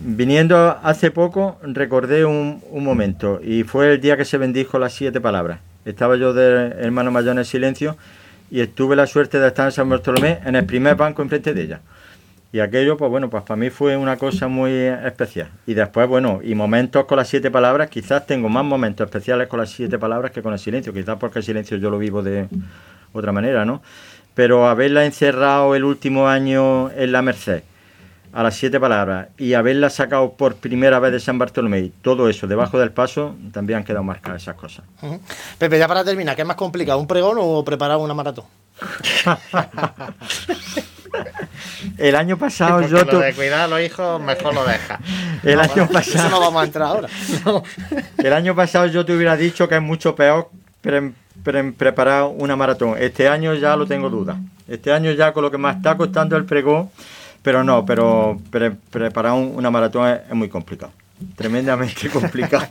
viniendo hace poco recordé un, un momento y fue el día que se bendijo las siete palabras. Estaba yo de hermano mayor en el silencio y tuve la suerte de estar en San Bartolomé en el primer banco enfrente de ella. Y aquello, pues bueno, pues para mí fue una cosa muy especial. Y después, bueno, y momentos con las siete palabras, quizás tengo más momentos especiales con las siete palabras que con el silencio, quizás porque el silencio yo lo vivo de otra manera, ¿no? Pero haberla encerrado el último año en la Merced, a las siete palabras, y haberla sacado por primera vez de San Bartolomé, todo eso debajo del paso, también han quedado marcadas esas cosas. Pepe, ya para terminar, ¿qué es más complicado, un pregón o preparar una maratón? El año pasado yo lo de cuidar a los hijos mejor lo deja. El año pasado. Eso no vamos a entrar ahora. El año pasado yo te hubiera dicho que es mucho peor pre- pre- preparar una maratón. Este año ya lo tengo duda. Este año ya con lo que me está costando el pregón, pero no, pero pre- preparar un- una maratón es, es muy complicado. Tremendamente complicado.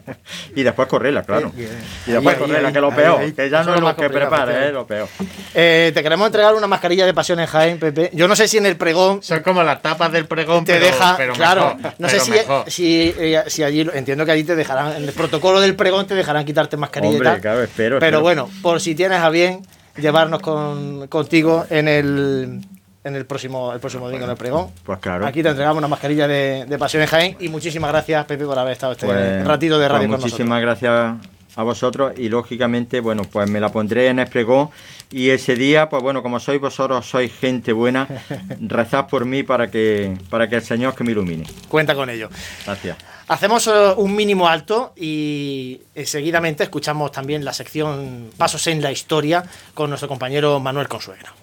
Y después correrla, claro. Y después Ahí, correrla, ahí, que lo ahí, peor. ahí. Que ya no es es lo lo más que prepara, es lo peor. Eh, te queremos entregar una mascarilla de Pasión en Jaén, Pepe. Yo no sé si en el pregón Son como las tapas del pregón, te pero, deja, pero claro, mejor, no sé si, si, eh, si allí, entiendo que allí te dejarán, en el protocolo del pregón te dejarán quitarte mascarilla Hombre, y tal. claro, espero, Pero espero. bueno, por si tienes a bien llevarnos con, contigo en el, en el próximo, el próximo domingo en el pregón. Pues claro. Aquí te entregamos una mascarilla de, de Pasión en Jaén y muchísimas gracias, Pepe, por haber estado este Pues, ratito de pues radio con nosotros. muchísimas gracias a vosotros y lógicamente, bueno, pues me la pondré en el pregón y ese día, pues bueno, como sois vosotros, sois gente buena, rezad por mí para que, para que el Señor que me ilumine. Cuenta con ello. Gracias. Hacemos eh, un mínimo alto y seguidamente escuchamos también la sección Pasos en la Historia con nuestro compañero Manuel Consuegra.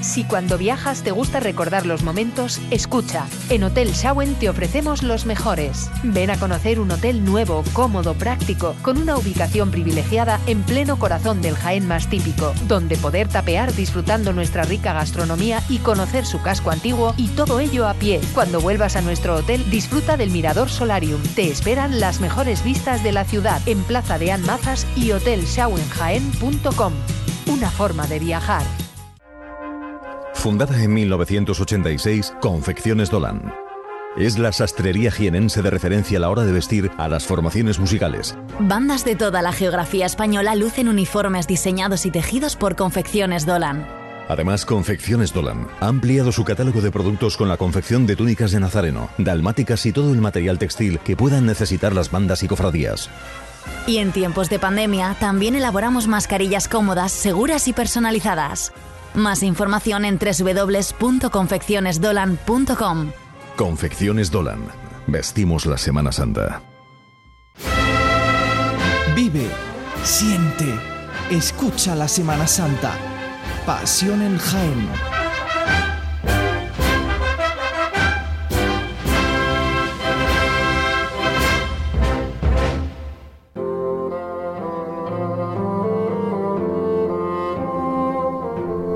Si cuando viajas te gusta recordar los momentos, escucha. En Hotel Shawen te ofrecemos los mejores. Ven a conocer un hotel nuevo, cómodo, práctico, con una ubicación privilegiada en pleno corazón del Jaén más típico, donde poder tapear disfrutando nuestra rica gastronomía y conocer su casco antiguo y todo ello a pie. Cuando vuelvas a nuestro hotel, disfruta del Mirador Solarium. Te esperan las mejores vistas de la ciudad en Plaza de Anmazas y hotelshawenjaen.com. Una forma de viajar. Fundada en 1986, Confecciones Dolan. Es la sastrería jienense de referencia a la hora de vestir a las formaciones musicales. Bandas de toda la geografía española lucen uniformes diseñados y tejidos por Confecciones Dolan. Además, Confecciones Dolan ha ampliado su catálogo de productos con la confección de túnicas de nazareno, dalmáticas y todo el material textil que puedan necesitar las bandas y cofradías. Y en tiempos de pandemia también elaboramos mascarillas cómodas, seguras y personalizadas. Más información en www.confeccionesdolan.com. Confecciones Dolan. Vestimos la Semana Santa. Vive, siente, escucha la Semana Santa. Pasión en Jaén.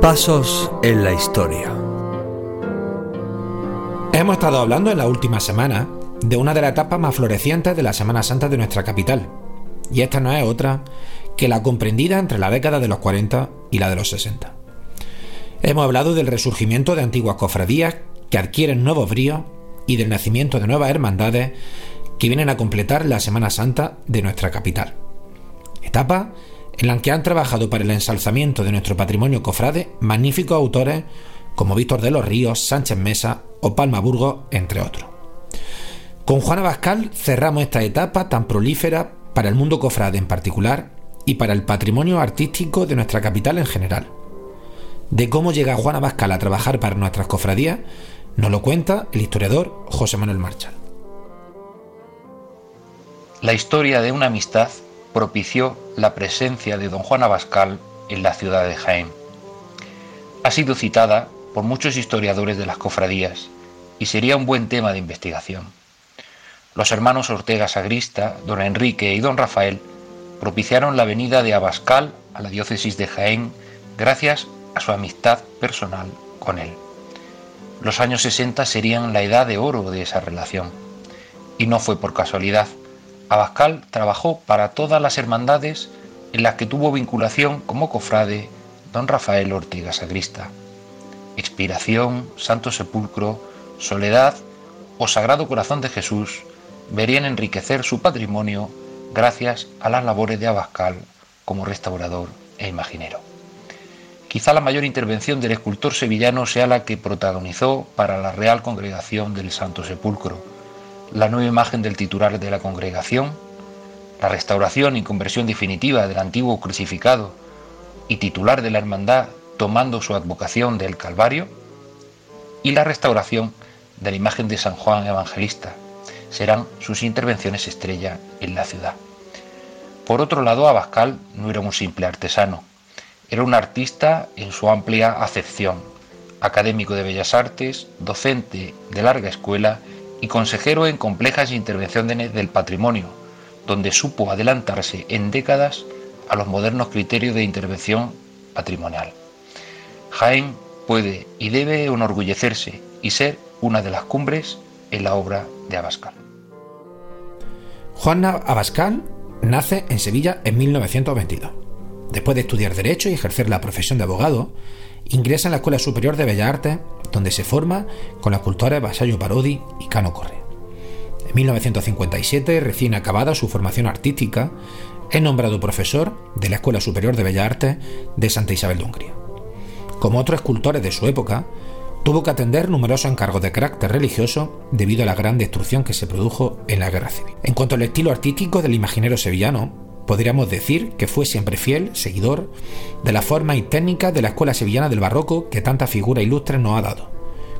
Pasos en la historia. Hemos estado hablando en la última semana de una de las etapas más florecientes de la Semana Santa de nuestra capital. Y esta no es otra que la comprendida entre la década de los 40 y la de los 60. Hemos hablado del resurgimiento de antiguas cofradías que adquieren nuevos bríos y del nacimiento de nuevas hermandades que vienen a completar la Semana Santa de nuestra capital. Etapa en la que han trabajado para el ensalzamiento de nuestro patrimonio cofrade magníficos autores como Víctor de los Ríos, Sánchez Mesa o Palma Burgos, entre otros. Con Juana Bascal cerramos esta etapa tan prolífera para el mundo cofrade en particular y para el patrimonio artístico de nuestra capital en general. De cómo llega Juana Bascal a trabajar para nuestras cofradías, nos lo cuenta el historiador José Manuel Marchal. La historia de una amistad propició la presencia de don Juan Abascal en la ciudad de Jaén. Ha sido citada por muchos historiadores de las cofradías y sería un buen tema de investigación. Los hermanos Ortega Sagrista, don Enrique y don Rafael propiciaron la venida de Abascal a la diócesis de Jaén gracias a su amistad personal con él. Los años 60 serían la edad de oro de esa relación. Y no fue por casualidad. Abascal trabajó para todas las hermandades en las que tuvo vinculación como cofrade don Rafael Ortega Sagrista. Expiración, Santo Sepulcro, Soledad o Sagrado Corazón de Jesús verían enriquecer su patrimonio gracias a las labores de Abascal como restaurador e imaginero. Quizá la mayor intervención del escultor sevillano sea la que protagonizó para la Real Congregación del Santo Sepulcro, la nueva imagen del titular de la congregación, la restauración y conversión definitiva del antiguo crucificado y titular de la hermandad tomando su advocación del Calvario, y la restauración de la imagen de San Juan Evangelista serán sus intervenciones estrella en la ciudad. Por otro lado, Abascal no era un simple artesano, era un artista en su amplia acepción, académico de bellas artes, docente de larga escuela y consejero en complejas intervenciones del patrimonio, donde supo adelantarse en décadas a los modernos criterios de intervención patrimonial. Jaén puede y debe enorgullecerse y ser una de las cumbres en la obra de Abascal. Juan Abascal nace en Sevilla en 1922. Después de estudiar Derecho y ejercer la profesión de abogado, ingresa en la Escuela Superior de Bellas Artes, donde se forma con los escultores Vasallo Parodi y Cano Correa. En 1957, recién acabada su formación artística, es nombrado profesor de la Escuela Superior de Bellas Artes de Santa Isabel de Hungría. Como otros escultores de su época, tuvo que atender numerosos encargos de carácter religioso debido a la gran destrucción que se produjo en la Guerra Civil. En cuanto al estilo artístico del imaginero sevillano, podríamos decir que fue siempre fiel, seguidor, de la forma y técnica de la escuela sevillana del barroco que tanta figura ilustre nos ha dado,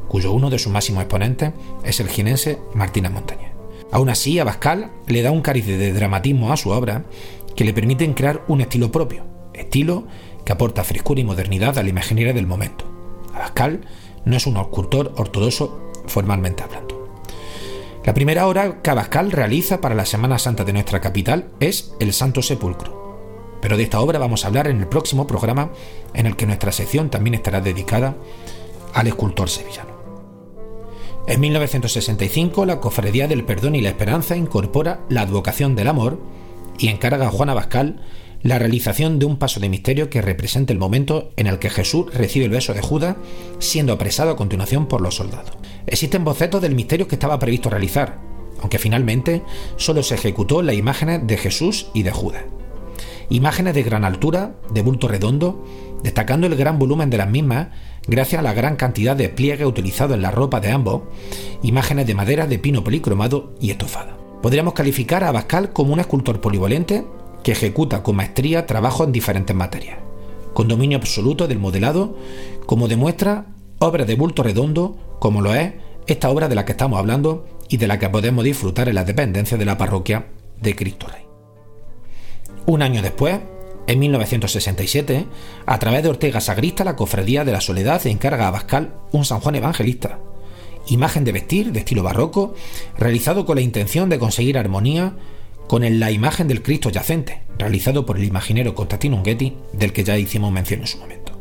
cuyo uno de sus máximos exponentes es el jinense Martínez Montañez. Aún así, Abascal le da un cariz de dramatismo a su obra que le permiten crear un estilo propio, estilo que aporta frescura y modernidad a la imaginería del momento. Abascal no es un escultor ortodoxo formalmente hablando. La primera obra que Abascal realiza para la Semana Santa de nuestra capital es El Santo Sepulcro. Pero de esta obra vamos a hablar en el próximo programa en el que nuestra sección también estará dedicada al escultor sevillano. En 1965, la Cofradía del Perdón y la Esperanza incorpora la advocación del amor y encarga a Juan Abascal la realización de un paso de misterio que represente el momento en el que Jesús recibe el beso de Judas, siendo apresado a continuación por los soldados. Existen bocetos del misterio que estaba previsto realizar, aunque finalmente solo se ejecutó las imágenes de Jesús y de Judas. Imágenes de gran altura, de bulto redondo, destacando el gran volumen de las mismas gracias a la gran cantidad de pliegue utilizado en la ropa de ambos, imágenes de madera de pino policromado y estofada. Podríamos calificar a Abascal como un escultor polivalente que ejecuta con maestría trabajos en diferentes materias, con dominio absoluto del modelado, como demuestra obras de bulto redondo, como lo es esta obra de la que estamos hablando y de la que podemos disfrutar en la dependencia de la parroquia de Cristo Rey. Un año después, en 1967, a través de Ortega Sagrista, la Cofradía de la Soledad encarga a Bascal un San Juan Evangelista, imagen de vestir de estilo barroco, realizado con la intención de conseguir armonía con la imagen del Cristo yacente, realizado por el imaginero Constantino Unghetti, del que ya hicimos mención en su momento.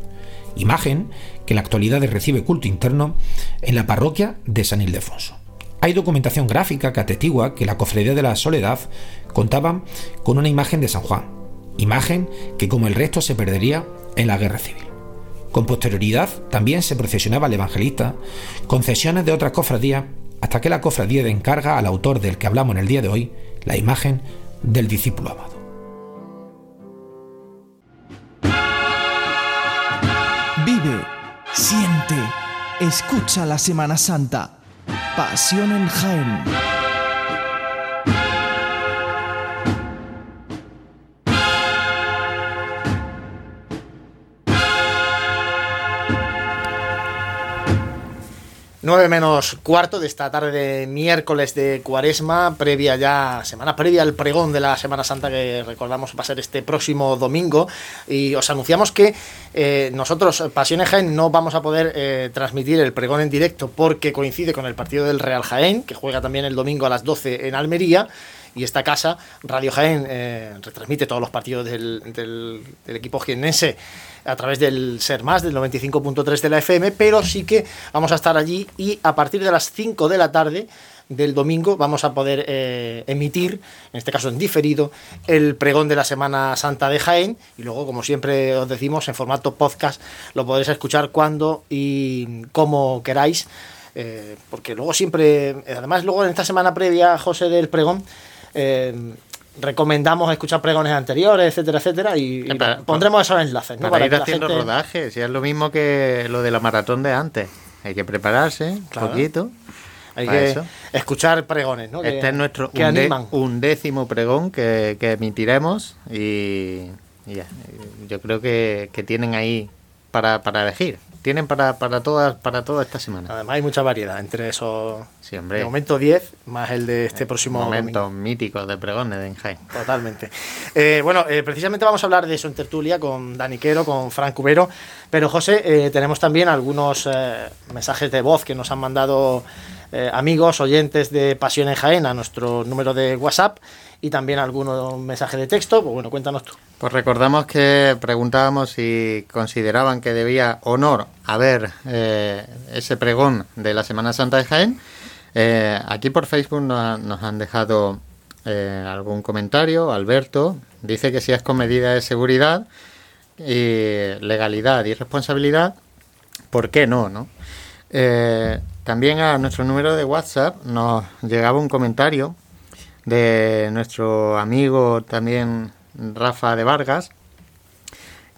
Imagen que en la actualidad recibe culto interno en la parroquia de San Ildefonso. Hay documentación gráfica que atestigua que la cofradía de la Soledad contaba con una imagen de San Juan, imagen que como el resto se perdería en la guerra civil. Con posterioridad también se procesionaba al evangelista con cesiones de otras cofradías hasta que la cofradía de encarga al autor del que hablamos en el día de hoy la imagen del discípulo amado. Vive, siente, escucha la Semana Santa. Pasión en Jaén. 9 menos cuarto de esta tarde de miércoles de cuaresma, previa ya, semana previa al pregón de la Semana Santa que recordamos va a ser este próximo domingo. Y os anunciamos que eh, nosotros, Pasiones Jaén, no vamos a poder eh, transmitir el pregón en directo porque coincide con el partido del Real Jaén, que juega también el domingo a las 12 en Almería y esta casa, Radio Jaén, eh, retransmite todos los partidos del, del, del equipo jiennense a través del Ser Más, del 95.3 de la FM, pero sí que vamos a estar allí y a partir de las 5 de la tarde del domingo vamos a poder eh, emitir, en este caso en diferido, el pregón de la Semana Santa de Jaén. Y luego, como siempre os decimos, en formato podcast lo podréis escuchar cuando y como queráis, eh, porque luego siempre, además luego en esta semana previa, José del pregón, eh, recomendamos escuchar pregones anteriores, etcétera, etcétera, y, y pondremos esos enlaces. ¿no? Para, ir que la haciendo gente- rodaje, si es lo mismo que lo de la maratón de antes. Hay que prepararse un poquito. Hay para que eso. escuchar pregones, ¿no? Que- Este es nuestro que undécimo pregón que, que emitiremos y, y ya, yo creo que, que tienen ahí para, para elegir. Tienen para, para, toda, para toda esta semana. Además hay mucha variedad entre esos... Sí, hombre. De momento 10, más el de este próximo Momentos míticos de pregones de Enjaen. Totalmente. Eh, bueno, eh, precisamente vamos a hablar de eso en tertulia con Dani Quero, con Frank Cubero, pero José, eh, tenemos también algunos mensajes de voz que nos han mandado amigos, oyentes de Pasión en Jaén a nuestro número de WhatsApp y también algunos mensajes de texto. Pues bueno, cuéntanos tú. Pues recordamos que preguntábamos si consideraban que debía honor haber eh, ese pregón de la Semana Santa de Jaén. Eh, aquí por Facebook nos, ha- nos han dejado eh, algún comentario. Alberto dice que si es con medida de seguridad, y legalidad y responsabilidad, ¿por qué no? no? Eh, también a nuestro número de WhatsApp nos llegaba un comentario de nuestro amigo también Rafa de Vargas,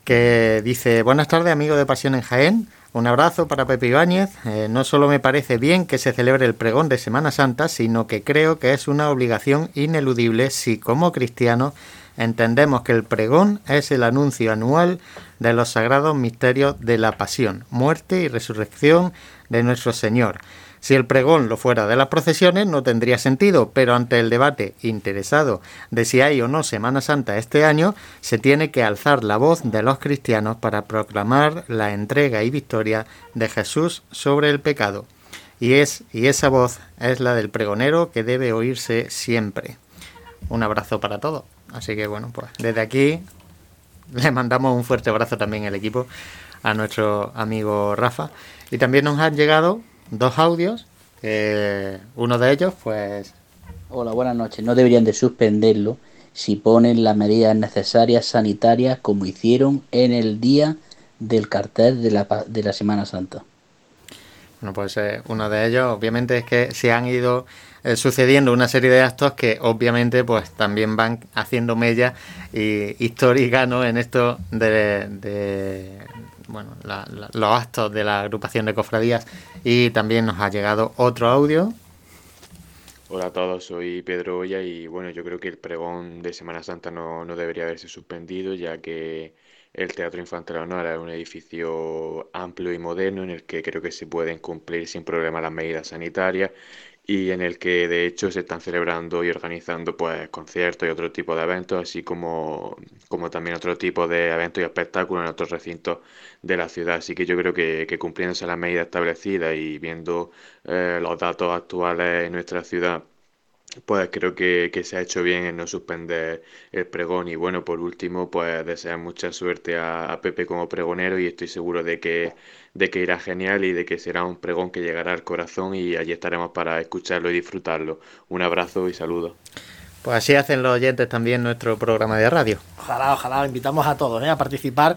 que dice, buenas tardes amigo de Pasión en Jaén, un abrazo para Pepe Ibáñez, Eh, no solo me parece bien que se celebre el pregón de Semana Santa, sino que creo que es una obligación ineludible si como cristianos entendemos que el pregón es el anuncio anual de los sagrados misterios de la pasión, muerte y resurrección de nuestro Señor. Si el pregón lo fuera de las procesiones no tendría sentido, pero ante el debate interesado de si hay o no Semana Santa este año, se tiene que alzar la voz de los cristianos para proclamar la entrega y victoria de Jesús sobre el pecado. Y, es, y esa voz es la del pregonero que debe oírse siempre. Un abrazo para todos. Así que bueno, pues desde aquí le mandamos un fuerte abrazo también al equipo, a nuestro amigo Rafa. Y también nos han llegado dos audios. uno de ellos, pues, Hola, buenas noches. No deberían de suspenderlo si ponen las medidas necesarias sanitarias como hicieron en el día del cartel de la, de la Semana Santa. bueno, pues eh, uno de ellos, obviamente, es que se han ido eh, sucediendo una serie de actos que, obviamente, pues también van haciendo mella y históricas, ¿no? En esto de, de, bueno, la- la- los actos de la agrupación de cofradías. Y también nos ha llegado otro audio Hola a todos, soy Pedro Olla y bueno, yo creo que el pregón de Semana Santa no, no debería haberse suspendido ya que el Teatro Infantil Honor es un edificio amplio y moderno en el que creo que se pueden cumplir sin problema las medidas sanitarias y en el que de hecho se están celebrando y organizando pues conciertos y otro tipo de eventos, así como, como también otro tipo de eventos y espectáculos en otros recintos de la ciudad. Así que yo creo que, que cumpliéndose las medidas establecidas y viendo eh, los datos actuales en nuestra ciudad, pues creo que, que se ha hecho bien en no suspender el pregón y bueno, por último, pues desear mucha suerte a, a Pepe como pregonero y estoy seguro de que, de que irá genial y de que será un pregón que llegará al corazón y allí estaremos para escucharlo y disfrutarlo. Un abrazo y saludos. Pues así hacen los oyentes también nuestro programa de radio. Ojalá, ojalá, invitamos a todos ¿eh? a participar,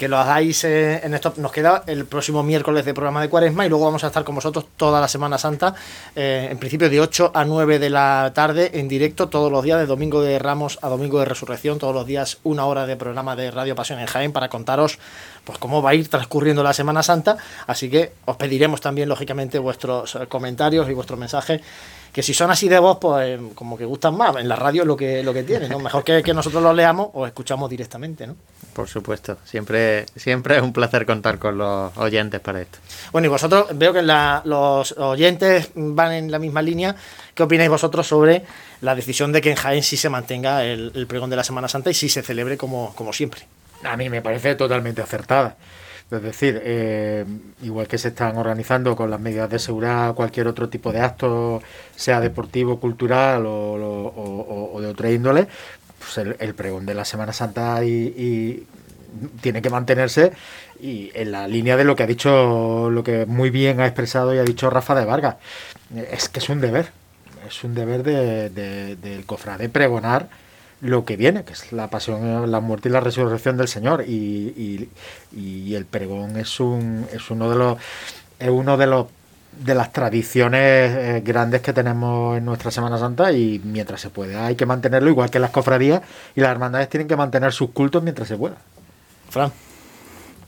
que lo hagáis eh, en esto. Nos queda el próximo miércoles de programa de Cuaresma y luego vamos a estar con vosotros toda la Semana Santa, eh, en principio de 8 a 9 de la tarde, en directo todos los días, de Domingo de Ramos a Domingo de Resurrección, todos los días una hora de programa de Radio Pasión en Jaén para contaros pues cómo va a ir transcurriendo la Semana Santa. Así que os pediremos también, lógicamente, vuestros eh, comentarios y vuestros mensajes que si son así de voz, pues eh, como que gustan más. En la radio lo que, lo que tiene, ¿no? Mejor que, que nosotros los leamos o escuchamos directamente, ¿no? Por supuesto, siempre, siempre es un placer contar con los oyentes para esto. Bueno, y vosotros veo que la- los oyentes van en la misma línea. ¿Qué opináis vosotros sobre la decisión de que en Jaén sí se mantenga el, el pregón de la Semana Santa y sí se celebre como, como siempre? A mí me parece totalmente acertada. Es decir, eh, igual que se están organizando con las medidas de seguridad cualquier otro tipo de acto, sea deportivo, cultural o, o- o de otra índole, pues el, el pregón de la Semana Santa y, tiene que mantenerse y en la línea de lo que ha dicho, lo que muy bien ha expresado y ha dicho Rafa de Vargas. Es que es un deber, es un deber de- de- del cofrade pregonar lo que viene, que es la pasión, la muerte y la resurrección del Señor. Y, y- y el pregón es un es uno de los es uno de los de las tradiciones eh, grandes que tenemos en nuestra Semana Santa y mientras se pueda hay que mantenerlo igual que las cofradías y las hermandades tienen que mantener sus cultos mientras se pueda. Fran.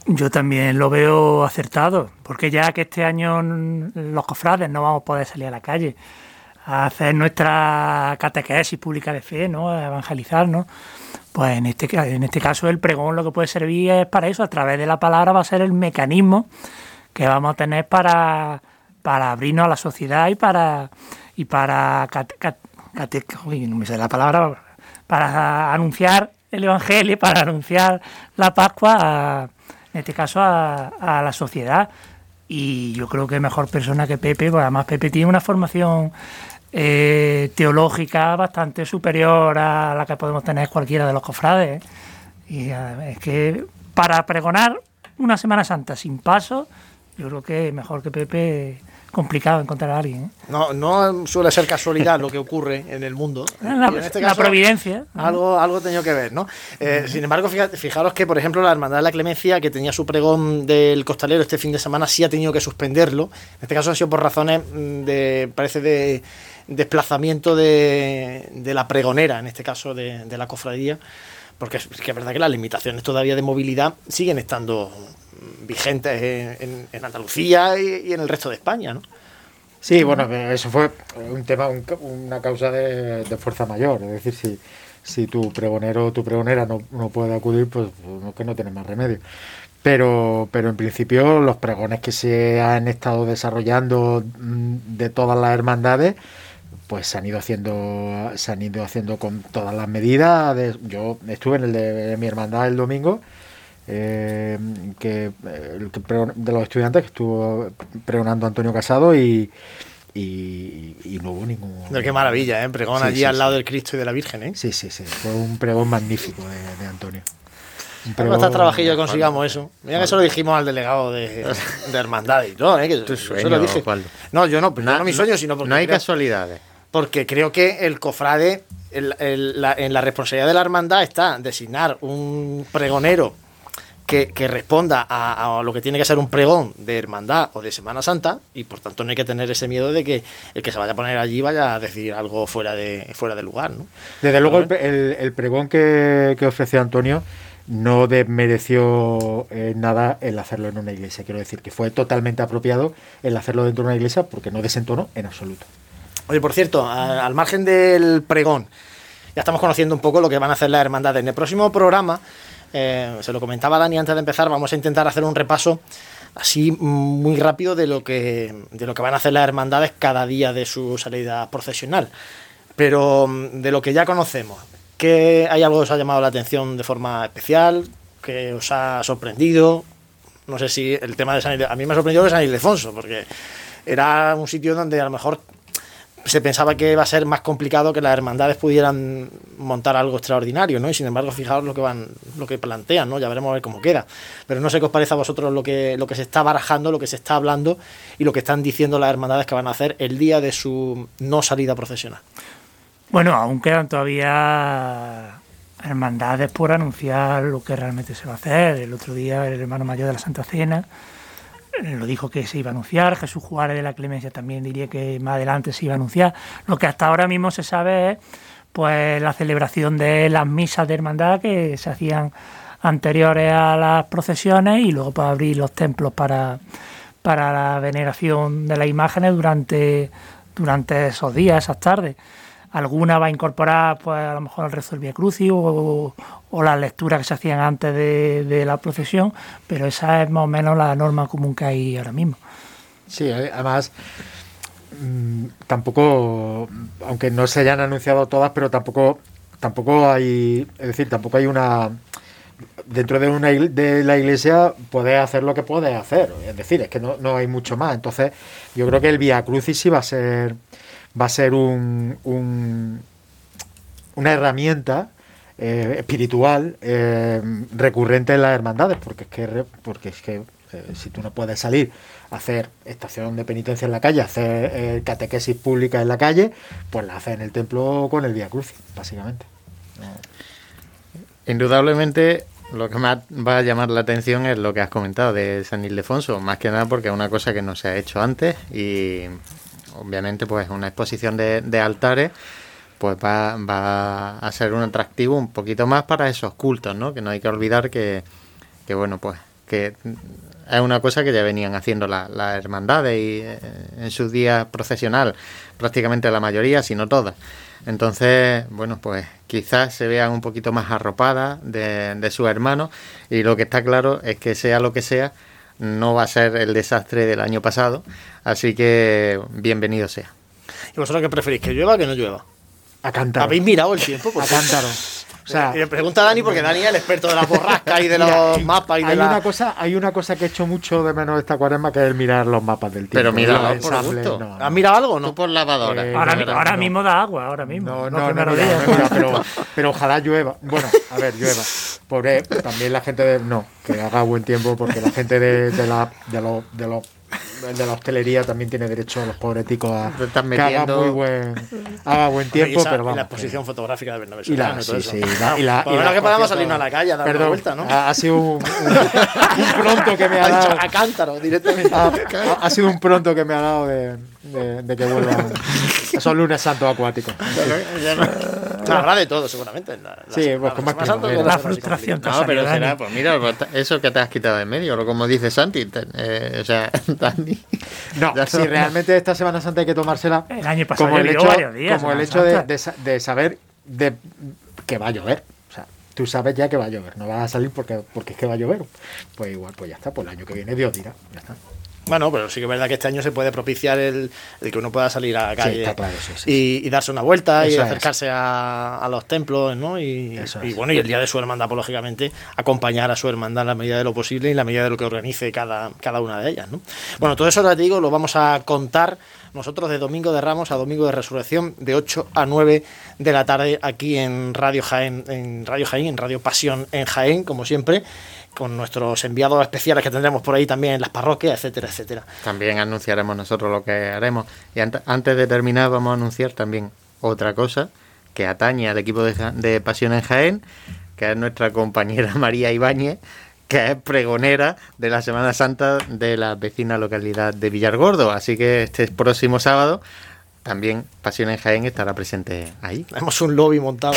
Yo también lo veo acertado, porque ya que este año los cofrades no vamos a poder salir a la calle a hacer nuestra catequesis pública de fe, ¿no? a evangelizar, ¿no? pues en este, en este caso el pregón lo que puede servir es para eso, a través de la palabra va a ser el mecanismo que vamos a tener para, para abrirnos a la sociedad y para y para no me sé la palabra para anunciar el evangelio para anunciar la Pascua en este caso a, a, la sociedad. Y yo creo que mejor persona que Pepe pues además Pepe tiene una formación eh, teológica bastante superior a la que podemos tener cualquiera de los cofrades y es que para pregonar una Semana Santa sin paso yo creo que mejor que Pepe complicado encontrar a alguien. ¿eh? No, no suele ser casualidad lo que ocurre en el mundo. La, este la providencia. Algo, algo tenía que ver, ¿no? Eh, sin embargo, fijaros que, por ejemplo, la Hermandad de la Clemencia, que tenía su pregón del costalero este fin de semana, sí ha tenido que suspenderlo. En este caso ha sido por razones mm, de, parece, de desplazamiento de, de la pregonera, en este caso de, de la cofradía porque es, que es verdad que las limitaciones todavía de movilidad siguen estando vigentes en, en, Andalucía y, en el resto de España, ¿no? Sí, bueno, eso fue un tema, una causa de, fuerza mayor. Es decir, si, si tu pregonero o tu pregonera no, no puede acudir, pues, pues que no tiene más remedio. Pero, pero en principio los pregones que se han estado desarrollando mm, de todas las hermandades, pues se han ido haciendo, se han ido haciendo con todas las medidas. yo estuve en el de mi hermandad el domingo eh, que, el de los estudiantes que estuvo pregonando Antonio Casado y, y, no hubo ningún. qué maravilla, ¿eh? Pregón allí al lado del Cristo y de la Virgen, ¿eh? Sí, sí, sí. Fue un pregón magnífico de, Antonio. Un pregón, está trabajillo consigamos eso. Mira que eso lo dijimos al delegado de, de Hermandad y todo, ¿eh? Que sueño, lo dije. No, yo no, no, no mi sueño, sino porque. No hay casualidades. Porque creo que el cofrade, en la responsabilidad de la hermandad está designar un pregonero que, responda a, lo que tiene que ser un pregón de hermandad o de Semana Santa y por tanto no hay que tener ese miedo de que el que se vaya a poner allí vaya a decir algo fuera de, fuera de lugar. ¿no? Desde luego el, pregón que, que ofreció Antonio no desmereció eh, nada el hacerlo en una iglesia. Quiero decir que fue totalmente apropiado el hacerlo dentro de una iglesia porque no desentonó en absoluto. Oye, por cierto, al margen del pregón, ya estamos conociendo un poco lo que van a hacer las hermandades. En el próximo programa eh, se lo comentaba Dani antes de empezar, vamos a intentar hacer un repaso así muy rápido de lo que de lo que van a hacer las hermandades cada día de su salida procesional. Pero mm, de lo que ya conocemos, que hay algo que os ha llamado la atención de forma especial, que os ha sorprendido. No sé si el tema de San Ildefonso, a mí me ha sorprendido de San Ildefonso, porque era un sitio donde a lo mejor se pensaba que iba a ser más complicado que las hermandades pudieran montar algo extraordinario, ¿no? Y sin embargo, fijaos lo que van, lo que plantean, ¿no? Ya veremos a ver cómo queda. Pero no sé qué os parece a vosotros lo que, lo que se está barajando, lo que se está hablando y lo que están diciendo las hermandades que van a hacer el día de su no salida procesional. Bueno, aún quedan todavía hermandades por anunciar lo que realmente se va a hacer. El otro día el hermano mayor de la Santa Cena lo dijo que se iba a anunciar, Jesús Juárez de la Clemencia también diría que más adelante se iba a anunciar. Lo que hasta ahora mismo se sabe es pues la celebración de las misas de hermandad que se hacían anteriores a las procesiones y luego para pues, abrir los templos para, para la veneración de las imágenes durante, durante esos días, esas tardes. Alguna va a incorporar, pues a lo mejor el rezo del Via Crucis o, las lecturas que se hacían antes de, la procesión, pero esa es más o menos la norma común que hay ahora mismo. Sí, además mm, tampoco, aunque no se hayan anunciado todas, pero tampoco, tampoco hay, es decir, tampoco hay una dentro de una de la iglesia puedes hacer lo que puedes hacer, es decir, es que no, no hay mucho más. Entonces, yo creo que el Via Crucis sí va a ser va a ser un, una herramienta eh, espiritual eh, recurrente en las hermandades, porque es que, porque es que eh, si tú no puedes salir a hacer estación de penitencia en la calle, hacer catequesis pública en la calle, pues la haces en el templo con el Vía Crucis, básicamente. Indudablemente lo que más va a llamar la atención es lo que has comentado de San Ildefonso, más que nada porque es una cosa que no se ha hecho antes y obviamente pues una exposición de altares pues va, va a ser un atractivo un poquito más para esos cultos, ¿no? Que no hay que olvidar que, que bueno, pues que es una cosa que ya venían haciendo las la hermandades y eh, en sus días procesional, prácticamente la mayoría, si no todas. Entonces, bueno, pues quizás se vean un poquito más arropadas de, de sus hermanos y lo que está claro es que sea lo que sea, no va a ser el desastre del año pasado, así que bienvenido sea. ¿Y vosotros qué preferís? ¿Que llueva o que no llueva? A cántaro. ¿Habéis mirado el tiempo? A cántaro. O sea, Y le pregunta a Dani porque Dani es el experto de las borrascas y de Mira, los mapas y de hay la... una cosa hay una cosa que he hecho mucho de menos esta cuaresma que es mirar los mapas del tiempo Pero mira, por gusto. no, ¿Has mirado algo o no? Tú por lavadora. Eh, Ahora, no, mi- no, ahora no. mismo da agua, ahora mismo. No, no, no, mira, días. no, mira, pero, pero ojalá llueva. Bueno, a ver, llueva. Pobre, también la gente de. No, que haga buen tiempo, porque la gente de, de la, de, los, de, los, de la hostelería también tiene derecho, los pobres ticos, a Te estás que haga metiendo- muy buen, haga buen Y tiempo, esa- pero y vamos. la exposición fotográfica de Bernabé Y la, y sí, sí, y la, y la, y la- que podamos salirnos a la calle a dar perdón, una vuelta, ¿no? Ha, ha sido un, un- un pronto que me ha Ha dicho dado. a cántaro directamente. Ha, sido un pronto que me ha dado de, de, de que vuelvan esos lunes santos acuáticos. No, habrá de todo, seguramente. La- la- Sí, la- pues con más La ser así frustración. No, pero Dani. será, pues mira, pues, eso que te has quitado de en medio, lo como dice Santi, te- eh, o sea, Dani. No, si no. realmente esta Semana Santa hay que tomársela El año pasado como el hecho, varios días, como el hecho de, de saber de que va a llover. O sea, tú sabes ya que va a llover, no vas a salir porque, porque es que va a llover. Pues igual, pues ya está, pues el año que viene Dios dirá, ya está. Bueno, pero sí que es verdad que este año se puede propiciar el, el que uno pueda salir a la Sí, calle está claro, sí, sí, y, y darse una vuelta y Eso acercarse a, a los templos, ¿no? Y, Eso y es. bueno, y el día de su hermandad, pues lógicamente, acompañar a su hermandad en la medida de lo posible y en la medida de lo que organice cada, cada una de ellas, ¿no? Bueno, todo eso, ahora te digo, lo vamos a contar nosotros de Domingo de Ramos a Domingo de Resurrección, de 8 a 9 de la tarde, aquí en Radio Jaén, en Radio Jaén, en Radio Pasión en Jaén, como siempre, con nuestros enviados especiales que tendremos por ahí también en las parroquias, etcétera, etcétera. También anunciaremos nosotros lo que haremos. Y ant- antes de terminar, vamos a anunciar también otra cosa que atañe al equipo de, de Pasión en Jaén, que es nuestra compañera María Ibáñez, que es pregonera de la Semana Santa de la vecina localidad de Villargordo. Así que este próximo sábado también Pasión en Jaén estará presente ahí. Tenemos un lobby montado.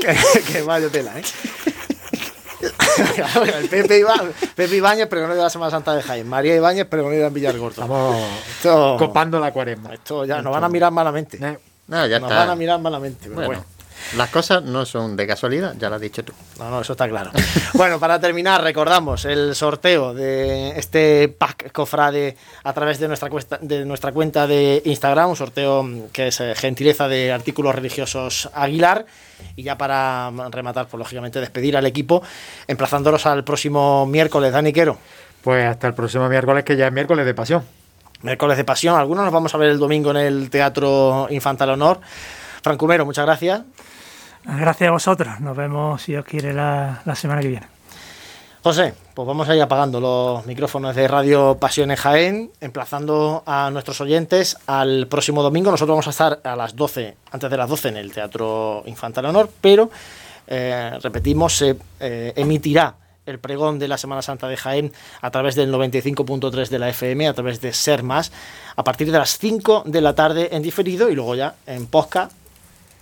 que, que vaya tela, ¿eh? El Pepe, Iba, Pepe Ibáñez, pregonero de la Semana Santa de Jaén. María Ibáñez, pregonera en Villargordo. Estamos Esto, copando la cuaresma. esto ya nos van a mirar malamente. Eh, No, ya nos está. van a mirar malamente. Pero Bueno, bueno. Las cosas no son de casualidad, ya lo has dicho tú. No, no, eso está claro. bueno, para terminar, recordamos el sorteo de este pack cofrade a través de nuestra, cuesta- de nuestra cuenta de Instagram, un sorteo que es eh, gentileza de artículos religiosos Aguilar. Y ya para rematar, pues lógicamente despedir al equipo, emplazándolos al próximo miércoles, Dani Quero. Pues hasta el próximo miércoles, que ya es miércoles de pasión. Miércoles de pasión. Algunos nos vamos a ver el domingo en el Teatro Infantil Honor. Francumero, muchas gracias. Gracias a vosotros. Nos vemos, si os quiere, la, semana que viene. José, pues vamos a ir apagando los micrófonos de Radio Pasión en Jaén, emplazando a nuestros oyentes al próximo domingo. Nosotros vamos a estar a las 12, antes de las 12 en el Teatro Infantil Honor, pero eh, repetimos, se eh, emitirá el pregón de la Semana Santa de Jaén a través del 95.3 de la FM, a través de Ser Más, a partir de las 5 de la tarde en diferido y luego ya en podcast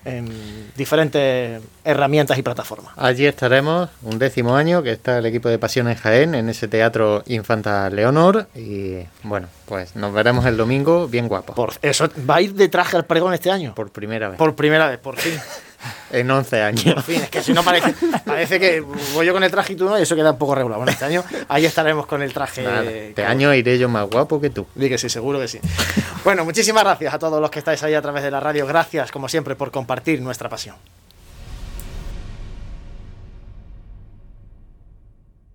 en diferentes herramientas y plataformas. Allí estaremos un décimo año que está el equipo de Pasión en Jaén en ese teatro Infanta Leonor y bueno, pues nos veremos el domingo bien guapos. Por eso va a ir de traje al pregón este año. Por primera vez. Por primera vez, por fin. En 11 años. Por fin, es que si no parece, parece que voy yo con el traje y tú no, y eso queda un poco regular. Bueno, este año ahí estaremos con el traje. Nada, este año iré yo más guapo que tú. Di que sí, seguro que sí. Bueno, muchísimas gracias a todos los que estáis ahí a través de la radio. Gracias, como siempre, por compartir nuestra pasión.